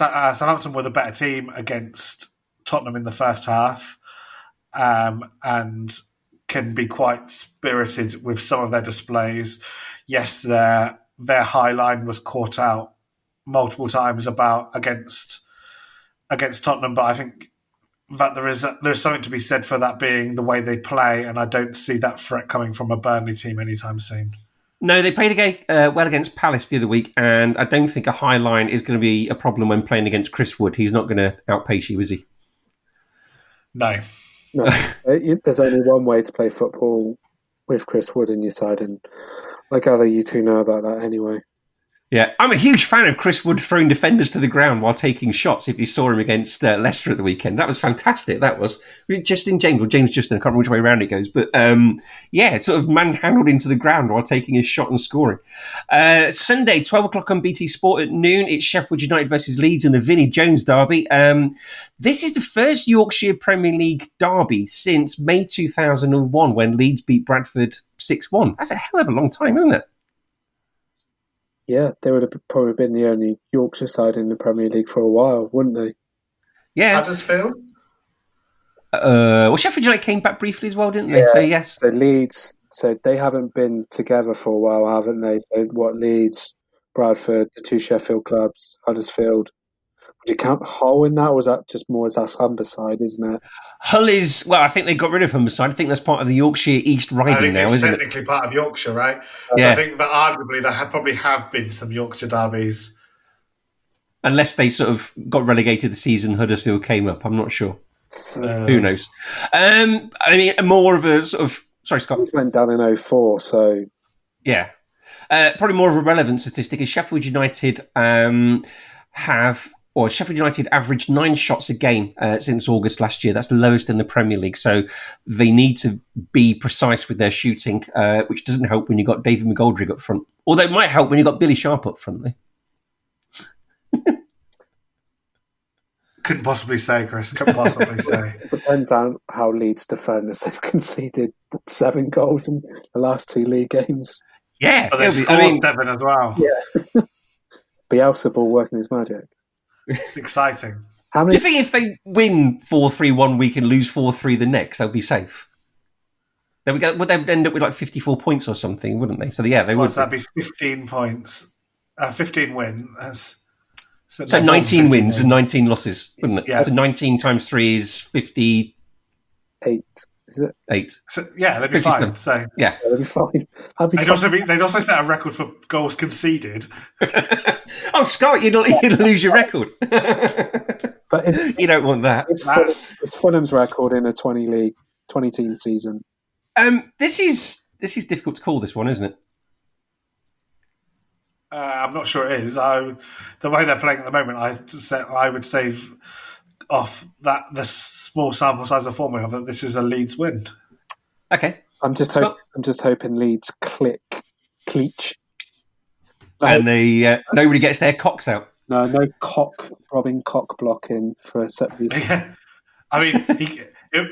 Speaker 2: uh, Southampton were the better team against Tottenham in the first half, um, and can be quite spirited with some of their displays. Yes, their their high line was caught out multiple times about against against Tottenham, but I think that there is there is something to be said for that being the way they play, and I don't see that threat coming from a Burnley team anytime soon.
Speaker 1: No, they played again, uh, well against Palace the other week, and I don't think a high line is going to be a problem when playing against Chris Wood. He's not going to outpace you, is he?
Speaker 2: No.
Speaker 3: No. There's only one way to play football with Chris Wood in your side, and I gather you two know about that anyway.
Speaker 1: Yeah, I'm a huge fan of Chris Wood throwing defenders to the ground while taking shots. If you saw him against uh, Leicester at the weekend, that was fantastic. That was Justin James or James Justin. I can't remember which way around it goes, but um, yeah, sort of manhandled into the ground while taking his shot and scoring. Uh, Sunday, 12 o'clock on BT Sport at noon. It's Sheffield United versus Leeds in the Vinnie Jones derby. Um, this is the first Yorkshire Premier League derby since May 2001 when Leeds beat Bradford 6 1. That's a hell of a long time, isn't it?
Speaker 3: Yeah, they would have probably been the only Yorkshire side in the Premier League for a while, wouldn't they?
Speaker 1: Yeah.
Speaker 2: Huddersfield?
Speaker 1: Uh, well, Sheffield United came back briefly as well, didn't they? Yeah. So, yes.
Speaker 3: The Leeds, so they haven't been together for a while, haven't they? So, what, Leeds, Bradford, the two Sheffield clubs, Huddersfield, would you count Hull in that, or was that just more as that Humberside, isn't it?
Speaker 1: Hull is well. I think they got rid of Humberside. I think that's part of the Yorkshire East Riding now, isn't
Speaker 2: technically it? Technically part of Yorkshire, right? Yeah. So I think that arguably there have, probably have been some Yorkshire derbies,
Speaker 1: unless they sort of got relegated the season Huddersfield came up. I'm not sure. Uh, Who knows? Um, I mean, more of a sort of sorry, Scott.
Speaker 3: He went down in 04, so
Speaker 1: yeah. Uh, probably more of a relevant statistic is Sheffield United um, have or Sheffield United averaged nine shots a game uh, since August last year. That's the lowest in the Premier League. So they need to be precise with their shooting, uh, which doesn't help when you've got David McGoldrick up front. Although it might help when you've got Billy Sharp up front.
Speaker 2: Couldn't possibly say, Chris. Couldn't possibly say.
Speaker 3: depends on how Leeds defend as they've conceded seven goals in the last two league games.
Speaker 1: Yeah,
Speaker 2: but they've scored I mean, seven as well.
Speaker 3: Yeah. Bielsa ball working his magic.
Speaker 2: It's exciting.
Speaker 1: How many? Do you think if they win four three one week and lose four three the next, they'll be safe? They would, get, would they end up with like fifty four points or something, wouldn't they? So yeah, they would.
Speaker 2: That'd be fifteen points. Uh, fifteen wins.
Speaker 1: So, so 19 wins, wins and 19 losses, wouldn't it? Yeah. So 19 times 3 is 58.
Speaker 3: Is it?
Speaker 1: Eight.
Speaker 2: So, yeah, they'd be fine. So
Speaker 1: yeah,
Speaker 3: yeah they'd be fine.
Speaker 2: Be they'd, also be, they'd also set a record for goals conceded.
Speaker 1: oh, Scott, you'd, you'd lose your record.
Speaker 3: but
Speaker 1: it, you don't want that.
Speaker 3: It's, Fulham, it's Fulham's record in a twenty league, twenty team season.
Speaker 1: Um, this is this is difficult to call. This one, isn't it?
Speaker 2: Uh, I'm not sure it is. I, the way they're playing at the moment, I I would save off that the small sample size of form formula that this is a Leeds win.
Speaker 1: Okay.
Speaker 3: I'm just hoping. Well, I'm just hoping Leeds click cleach.
Speaker 1: And the uh, nobody gets their cocks out.
Speaker 3: No, no cock robbing cock blocking for a set piece.
Speaker 2: Yeah. I mean, he, it,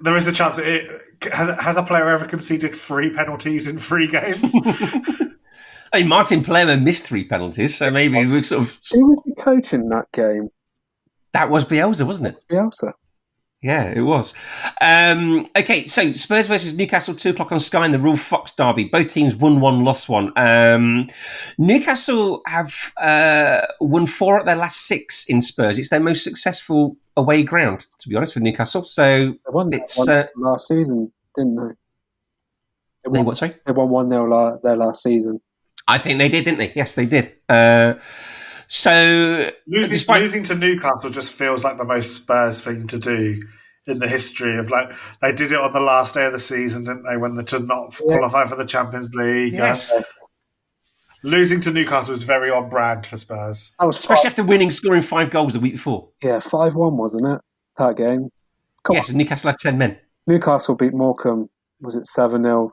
Speaker 2: there is a chance. It, has, has a player ever conceded three penalties in three games?
Speaker 1: I mean, Martin Palermo missed three penalties, so maybe we sort of.
Speaker 3: Who was the coach in that game?
Speaker 1: That was Bielsa, wasn't it?
Speaker 3: Bielsa.
Speaker 1: Yeah, it was. Um, okay, so Spurs versus Newcastle, two o'clock on Sky in the Ruel Fox derby. Both teams won one, lost one. Um, Newcastle have uh, won four at their last six in Spurs. It's their most successful away ground, to be honest, with Newcastle. So
Speaker 3: They
Speaker 1: It's, uh,
Speaker 3: last season, didn't they? They
Speaker 1: they
Speaker 3: won,
Speaker 1: what? Sorry,
Speaker 3: they won one nil la- their last season.
Speaker 1: I think they did, didn't they? Yes, they did. Uh, so
Speaker 2: Losing,
Speaker 1: Despite-
Speaker 2: losing to Newcastle just feels like the most Spurs thing to do in the history of like they did it on the last day of the season, didn't they? When the to not
Speaker 3: Yeah.
Speaker 2: qualify for the Champions League.
Speaker 1: yes,
Speaker 2: Uh, losing to Newcastle was very on brand for Spurs.
Speaker 3: That was
Speaker 1: especially
Speaker 3: five,
Speaker 1: after winning, scoring five goals the week before.
Speaker 3: yeah, five one, wasn't it? That game. Come
Speaker 1: yes, and Newcastle had ten men.
Speaker 3: Newcastle beat Morecambe. Was it seven 0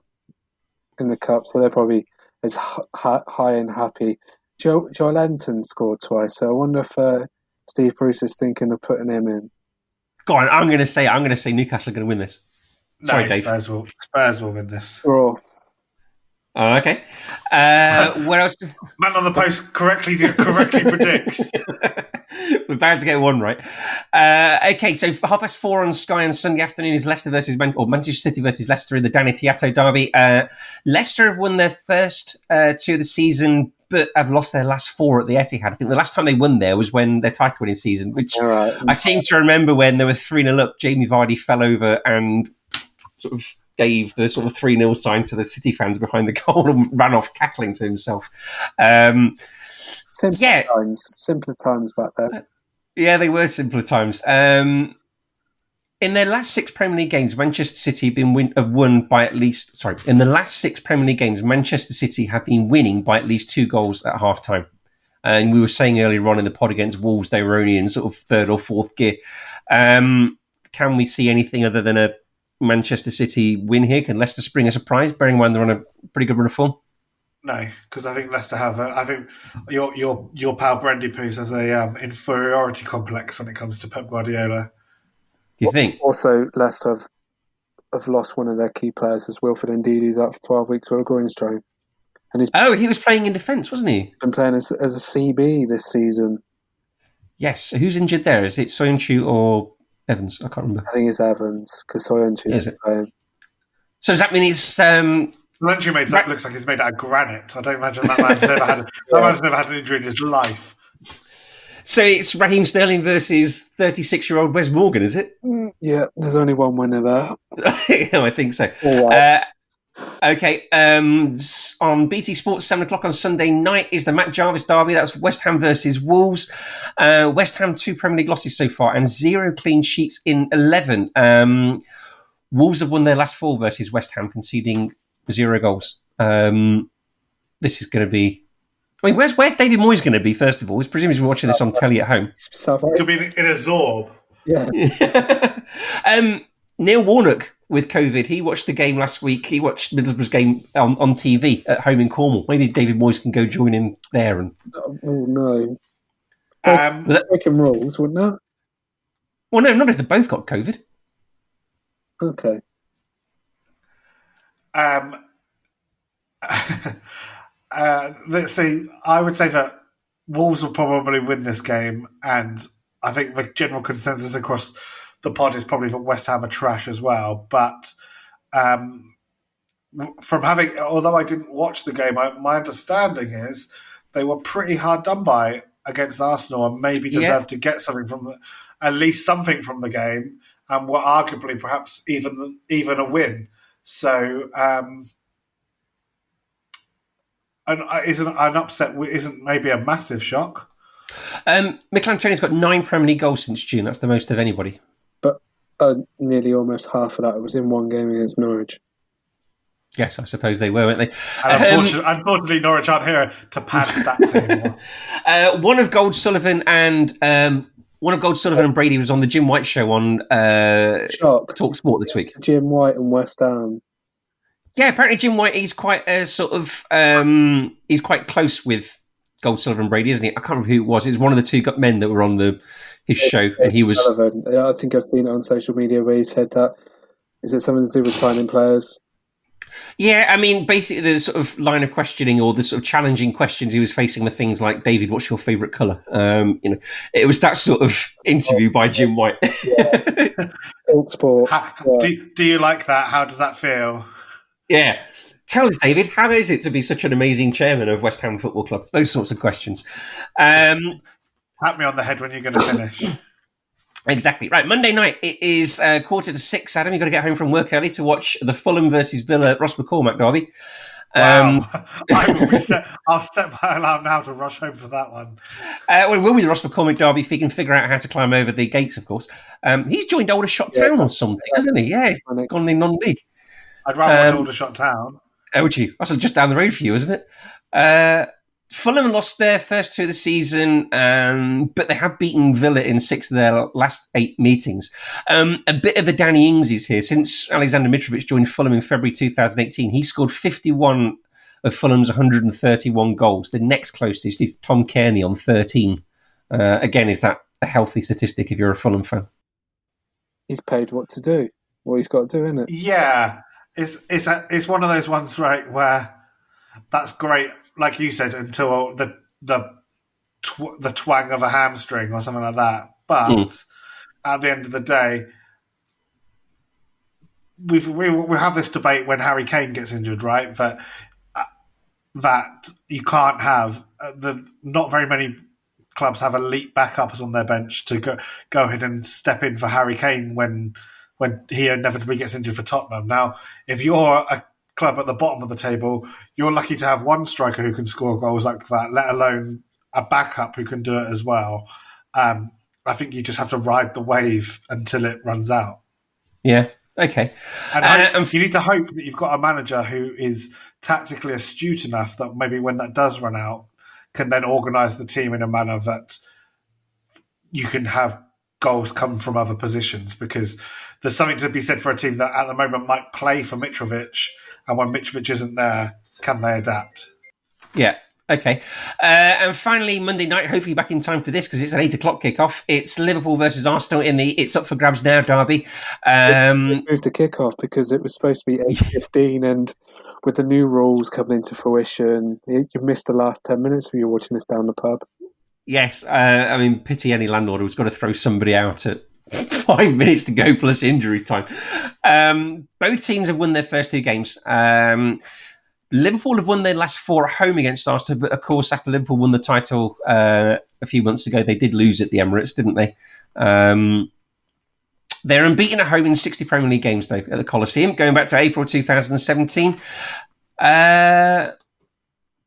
Speaker 3: in the cup? So they're probably as hi- hi- high and happy. Joe Joelinton scored twice, so I wonder if uh, Steve Bruce is thinking of putting him in.
Speaker 1: Go on, I'm going to say I'm going to say Newcastle are going to win this. Sorry,
Speaker 2: no,
Speaker 1: Dave.
Speaker 2: Spurs will Spurs will win this.
Speaker 3: Draw.
Speaker 1: Oh, okay. Uh, where else?
Speaker 2: Man on the post correctly correctly predicts.
Speaker 1: We're bound to get one right. Uh, okay, so half past four on Sky on Sunday afternoon is Leicester versus Man- or Manchester City versus Leicester in the Danny Tiatto derby. Uh, Leicester have won their first uh, two of the season, but have lost their last four at the Etihad. I think the last time they won there was when their title winning season, which
Speaker 3: All right.
Speaker 1: I seem to remember when they were 3 0 up, Jamie Vardy fell over and sort of gave the sort of 3 0 sign to the City fans behind the goal and ran off cackling to himself. Um,
Speaker 3: Simpler
Speaker 1: yeah.
Speaker 3: times. Simpler times back then.
Speaker 1: yeah, they were simpler times. Um, in their last six Premier League games, Manchester City have been win- have won by at least sorry. In the last six Premier League games, Manchester City have been winning by at least two goals at half time. And we were saying earlier on in the pod against Wolves, they were only in sort of third or fourth gear. Um, can we see anything other than a Manchester City win here? Can Leicester spring a surprise, bearing in mind they're on a pretty good run of form?
Speaker 2: No, because I think Leicester have. A, I think your your your pal Brandy Poos has a um, inferiority complex when it comes to Pep Guardiola.
Speaker 1: Do you think?
Speaker 3: Also, Leicester have, have lost one of their key players, as Wilfred Ndidi's out for 12 weeks with a groin strain. And he's
Speaker 1: Oh, he was playing in defence, wasn't he?
Speaker 3: been playing as, as a CB this season.
Speaker 1: Yes. Who's injured there? Is it Soyuncu or Evans? I can't remember.
Speaker 3: I think it's Evans, because Soyuncu
Speaker 1: Is
Speaker 3: is
Speaker 1: it?
Speaker 3: playing.
Speaker 1: So does that mean he's um,
Speaker 2: Lentry made
Speaker 1: Right.
Speaker 2: looks like he's made out of granite. I don't imagine that man's ever had that man's never had an injury in his life.
Speaker 1: So it's Raheem Sterling versus thirty-six-year-old Wes Morgan, is it?
Speaker 3: Yeah, there's only one winner there.
Speaker 1: yeah, I think so.
Speaker 3: All right.
Speaker 1: Uh, okay. Um, on BT Sports, seven o'clock on Sunday night is the Matt Jarvis derby. That's West Ham versus Wolves. Uh, West Ham two Premier League losses so far and zero clean sheets in eleven. Um, Wolves have won their last four versus West Ham, conceding zero goals. Um, this is going to be. I mean, where's where's David Moyes going to be? First of all, he's presumably watching this on telly at home.
Speaker 3: South
Speaker 2: Could be in, in a Zorb.
Speaker 3: Yeah,
Speaker 1: um, Neil Warnock with COVID, he watched the game last week. He watched Middlesbrough's game on, on TV at home in Cornwall. Maybe David Moyes can go join him there. And
Speaker 3: oh no,
Speaker 2: Um,
Speaker 3: breaking rules, wouldn't that?
Speaker 1: well, no, not if they both got COVID.
Speaker 3: Okay.
Speaker 2: um, uh, let's see. I would say that Wolves will probably win this game, and I think the general consensus across the pod is probably that West Ham are trash as well. But um, from having, although I didn't watch the game, I, my understanding is they were pretty hard done by against Arsenal, and maybe
Speaker 1: Yeah.
Speaker 2: to get something from the, at least something from the game, and were arguably perhaps even even a win. So. Um, an, uh, isn't an upset isn't maybe a massive shock.
Speaker 1: Um, Michail Antonio's got nine Premier League goals since June. That's the most of anybody.
Speaker 3: Uh, nearly almost half of that was in one game against Norwich.
Speaker 1: Yes, I suppose they were, weren't they?
Speaker 2: And
Speaker 1: Um,
Speaker 2: unfortunately, unfortunately, Norwich aren't here to pad stats anymore.
Speaker 1: Uh, one of Gold Sullivan and um, one of Gold Sullivan and Brady was on the Jim White show on uh, Talk Sport this week.
Speaker 3: Jim White and West Ham.
Speaker 1: Yeah, apparently Jim White he's quite a sort of um, he's quite close with Gold Sullivan and Brady, isn't he? I can't remember who it was. It was one of the two men that were on the his show, and he was
Speaker 3: relevant. I think I've seen it on social media where he said that. Is it something to do with signing players?
Speaker 1: Yeah, I mean, basically, the sort of line of questioning or the sort of challenging questions he was facing were things like, "David, what's your favourite colour?" Um, you know, it was that sort of interview by Jim White.
Speaker 3: Talk Sport.
Speaker 2: How,
Speaker 3: Yeah.
Speaker 2: do, do you like that? How does that feel?
Speaker 1: Yeah. Tell us, David, how is it to be such an amazing chairman of West Ham Football Club? Those sorts of questions. Um,
Speaker 2: Tap me on the head when you're going to finish.
Speaker 1: Exactly right. Monday night it is uh, quarter to six. Adam, you've got to get home from work early to watch the Fulham versus Villa Ross McCormack derby.
Speaker 2: Um, wow. I will set, I'll set my alarm now to rush home for that one.
Speaker 1: Uh, well, it will be the Ross McCormack derby if he can figure out how to climb over the gates, of course. Um, he's joined Aldershot yeah, Town or something, hasn't he? Yeah, he's gone in non-league.
Speaker 2: I'd rather um, watch Aldershot Town.
Speaker 1: Oh, would you? That's just down the road for you, isn't it? Uh, Fulham lost their first two of the season, um, but they have beaten Villa in six of their last eight meetings. Um, a bit of the Danny Ings is here. Since Aleksandar Mitrovic joined Fulham in February 2018, he scored 51 of Fulham's 131 goals. The next closest is Tom Cairney on 13. Uh, again, is that a healthy statistic if you're a Fulham fan?
Speaker 3: He's paid what to do, what he's got to do, isn't it?
Speaker 2: Yeah, it's it's a, it's one of those ones, right, where that's great like you said, until the the tw- the twang of a hamstring or something like that. But mm. at the end of the day, we've, we we have this debate when Harry Kane gets injured, right? That uh, that you can't have uh, the not very many clubs have elite backups on their bench to go go ahead and step in for Harry Kane when when he inevitably gets injured for Tottenham. Now, if you're a club at the bottom of the table, you're lucky to have one striker who can score goals like that, let alone a backup who can do it as well. Um, I think you just have to ride the wave until it runs out.
Speaker 1: Yeah. Okay.
Speaker 2: And uh, you need to hope that you've got a manager who is tactically astute enough that maybe when that does run out, can then organise the team in a manner that you can have goals come from other positions because there's something to be said for a team that at the moment might play for Mitrovic and when Mitrovic isn't there, can they adapt?
Speaker 1: Yeah. Okay. Uh, and finally, Monday night, hopefully back in time for this because it's an eight o'clock kickoff. It's Liverpool versus Arsenal in the It's Up for Grabs Now derby. Um,
Speaker 3: moved the kickoff because it was supposed to be 8.15 and with the new rules coming into fruition, you missed the last 10 minutes if you're watching this down the pub.
Speaker 1: Yes. Uh, I mean, pity any landlord who's got to throw somebody out at five minutes to go plus injury time. Um, both teams have won their first two games. Um, Liverpool have won their last four at home against Arsenal, but of course, after Liverpool won the title uh, a few months ago, they did lose at the Emirates, didn't they? Um, they're unbeaten at home in 60 Premier League games, though, at the Coliseum, going back to April 2017. Uh,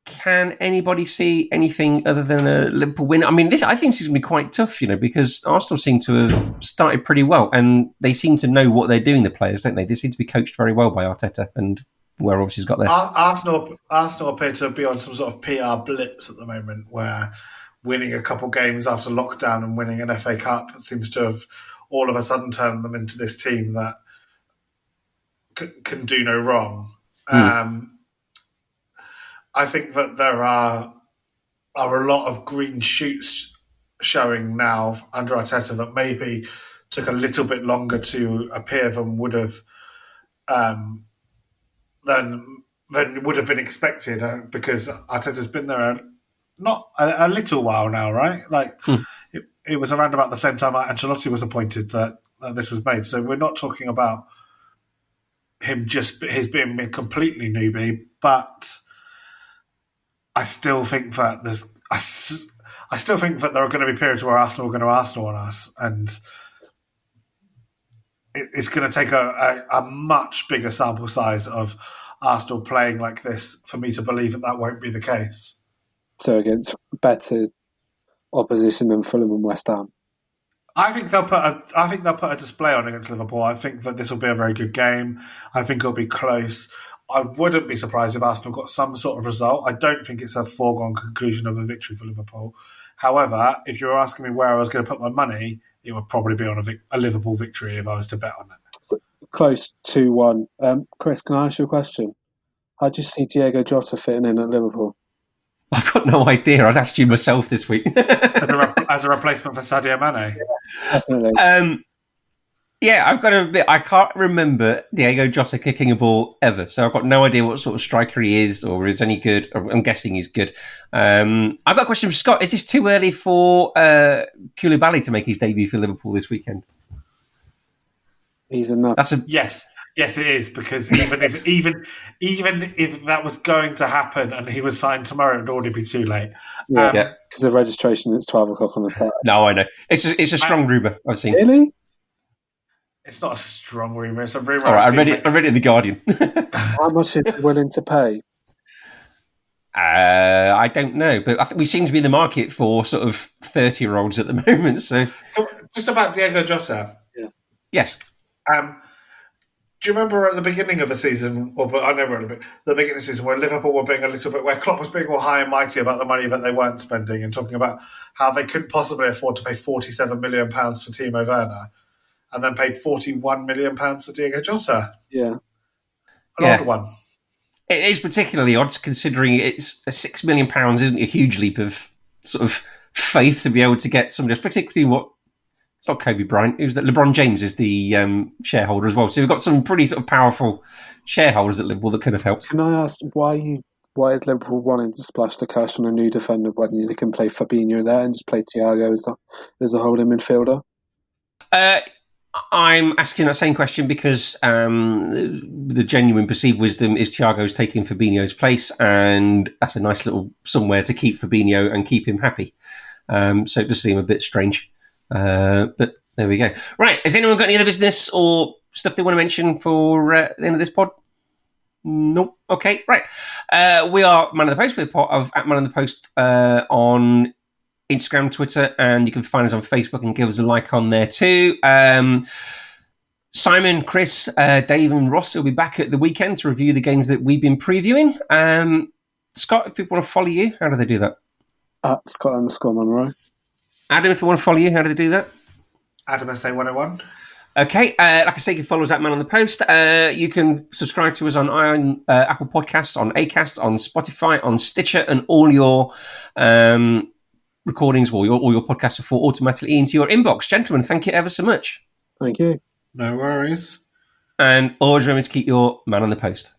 Speaker 1: can anybody see anything other than a Liverpool win? I mean, this I think this is going to be quite tough, you know, because Arsenal seem to have started pretty well, and they seem to know what they're doing. The players, don't they? They seem to be coached very well by Arteta, and where obviously he's got there.
Speaker 2: Arsenal, Arsenal appear to be on some sort of PR blitz at the moment, where winning a couple games after lockdown and winning an FA Cup seems to have all of a sudden turned them into this team that c- can do no wrong. Mm. Um, I think that there are are a lot of green shoots showing now under Arteta that maybe took a little bit longer to appear than would have um, than than would have been expected uh, because Arteta's been there a, not a, a, little while now, right? Like hmm. it, it was around about the same time Ancelotti was appointed that, that this was made. So we're not talking about him just his being a completely newbie, but I still think that there's I, I still think that there are going to be periods where Arsenal are going to Arsenal on us, and it, it's going to take a, a, a, much bigger sample size of Arsenal playing like this for me to believe that that won't be the case.
Speaker 3: So against better opposition than Fulham and West Ham.
Speaker 2: I think they'll put a. I think they'll put a display on against Liverpool. I think that this will be a very good game. I think it'll be close. I wouldn't be surprised if Arsenal got some sort of result. I don't think it's a foregone conclusion of a victory for Liverpool. However, if you were asking me where I was going to put my money, it would probably be on a, a Liverpool victory if I was to bet on it.
Speaker 3: Close to one. Um, Chris, can I ask you a question? How do you see Diogo Jota fitting in at Liverpool?
Speaker 1: I've got no idea. I'd asked you myself this week.
Speaker 2: as, a re- as, a replacement for Sadio Mane?
Speaker 1: Yeah, um, yeah, I've got to admit, I can't remember Diogo Jota kicking a ball ever. So I've got no idea what sort of striker he is or is any good. I'm guessing he's good. Um, I've got a question for Scott. Is this too early for uh, Koulibaly to make his debut for Liverpool this weekend?
Speaker 3: He's enough.
Speaker 2: That's a yes. Yes, it is because even if even even if that was going to happen and he was signed tomorrow, it'd already be too late.
Speaker 3: Yeah,
Speaker 2: Um,
Speaker 1: Yeah.
Speaker 3: because the registration is twelve o'clock on the Saturday.
Speaker 1: No, I know. It's a, it's a strong rumour I've seen.
Speaker 3: Really?
Speaker 2: It's not a strong rumor; it's a rumor.
Speaker 1: All right, I
Speaker 2: I've
Speaker 1: read it. I read it in the Guardian.
Speaker 3: How much are you willing to pay?
Speaker 1: uh, I don't know, but I think we seem to be in the market for sort of thirty-year-olds at the moment. So
Speaker 2: Just about Diogo Jota.
Speaker 1: yes,
Speaker 2: Um, do you remember at the beginning of the season, or but I know we're at the, the beginning of the season, where Liverpool were being a little bit, where Klopp was being all high and mighty about the money that they weren't spending, and talking about how they couldn't possibly afford to pay forty-seven million pounds for Timo Werner, and then paid forty-one million pounds for Diogo Jota,
Speaker 3: Yeah.
Speaker 2: an
Speaker 1: Yeah.
Speaker 2: odd one.
Speaker 1: it is particularly odd considering it's a six million pounds isn't a huge leap of sort of faith to be able to get somebody else, particularly what. It's not Kobe Bryant. It was that LeBron James is the um, shareholder as well. So we've got some pretty sort of powerful shareholders at Liverpool that could have helped.
Speaker 3: Can I ask why you? Why is Liverpool wanting to splash the cash on a new defender when they can play Fabinho there and just play Thiago as the as a holding midfielder?
Speaker 1: Uh, I'm asking that same question because um, the genuine perceived wisdom is Thiago's taking Fabinho's place, and that's a nice little somewhere to keep Fabinho and keep him happy. Um, so it does seem a bit strange, uh, but there we go. Right, has anyone got any other business or stuff they want to mention for uh, the end of this pod? Nope. Okay, right. Uh, we are Man of the Post. We're part of at Man of the Post uh, on Instagram, Twitter, and you can find us on Facebook and give us a like on there too. Um, Simon, Chris, uh, Dave, and Ross will be back at the weekend to review the games that we've been previewing. Um, Scott, if people want to follow you, how do they do that?
Speaker 3: At Scott underscore Monroe.
Speaker 1: Adam, if they want to follow you, how do they do that?
Speaker 2: Adam SA one hundred and one.
Speaker 1: Okay, uh, like I say, you can follow us at Man on the Post. Uh, you can subscribe to us on Iron, uh, Apple Podcasts, on Acast, on Spotify, on Stitcher, and all your um, recordings or your, all your podcasts are fall automatically into your inbox. Gentlemen, thank you ever so much.
Speaker 3: Thank you.
Speaker 2: No worries.
Speaker 1: And always remember to keep your Man on the Post.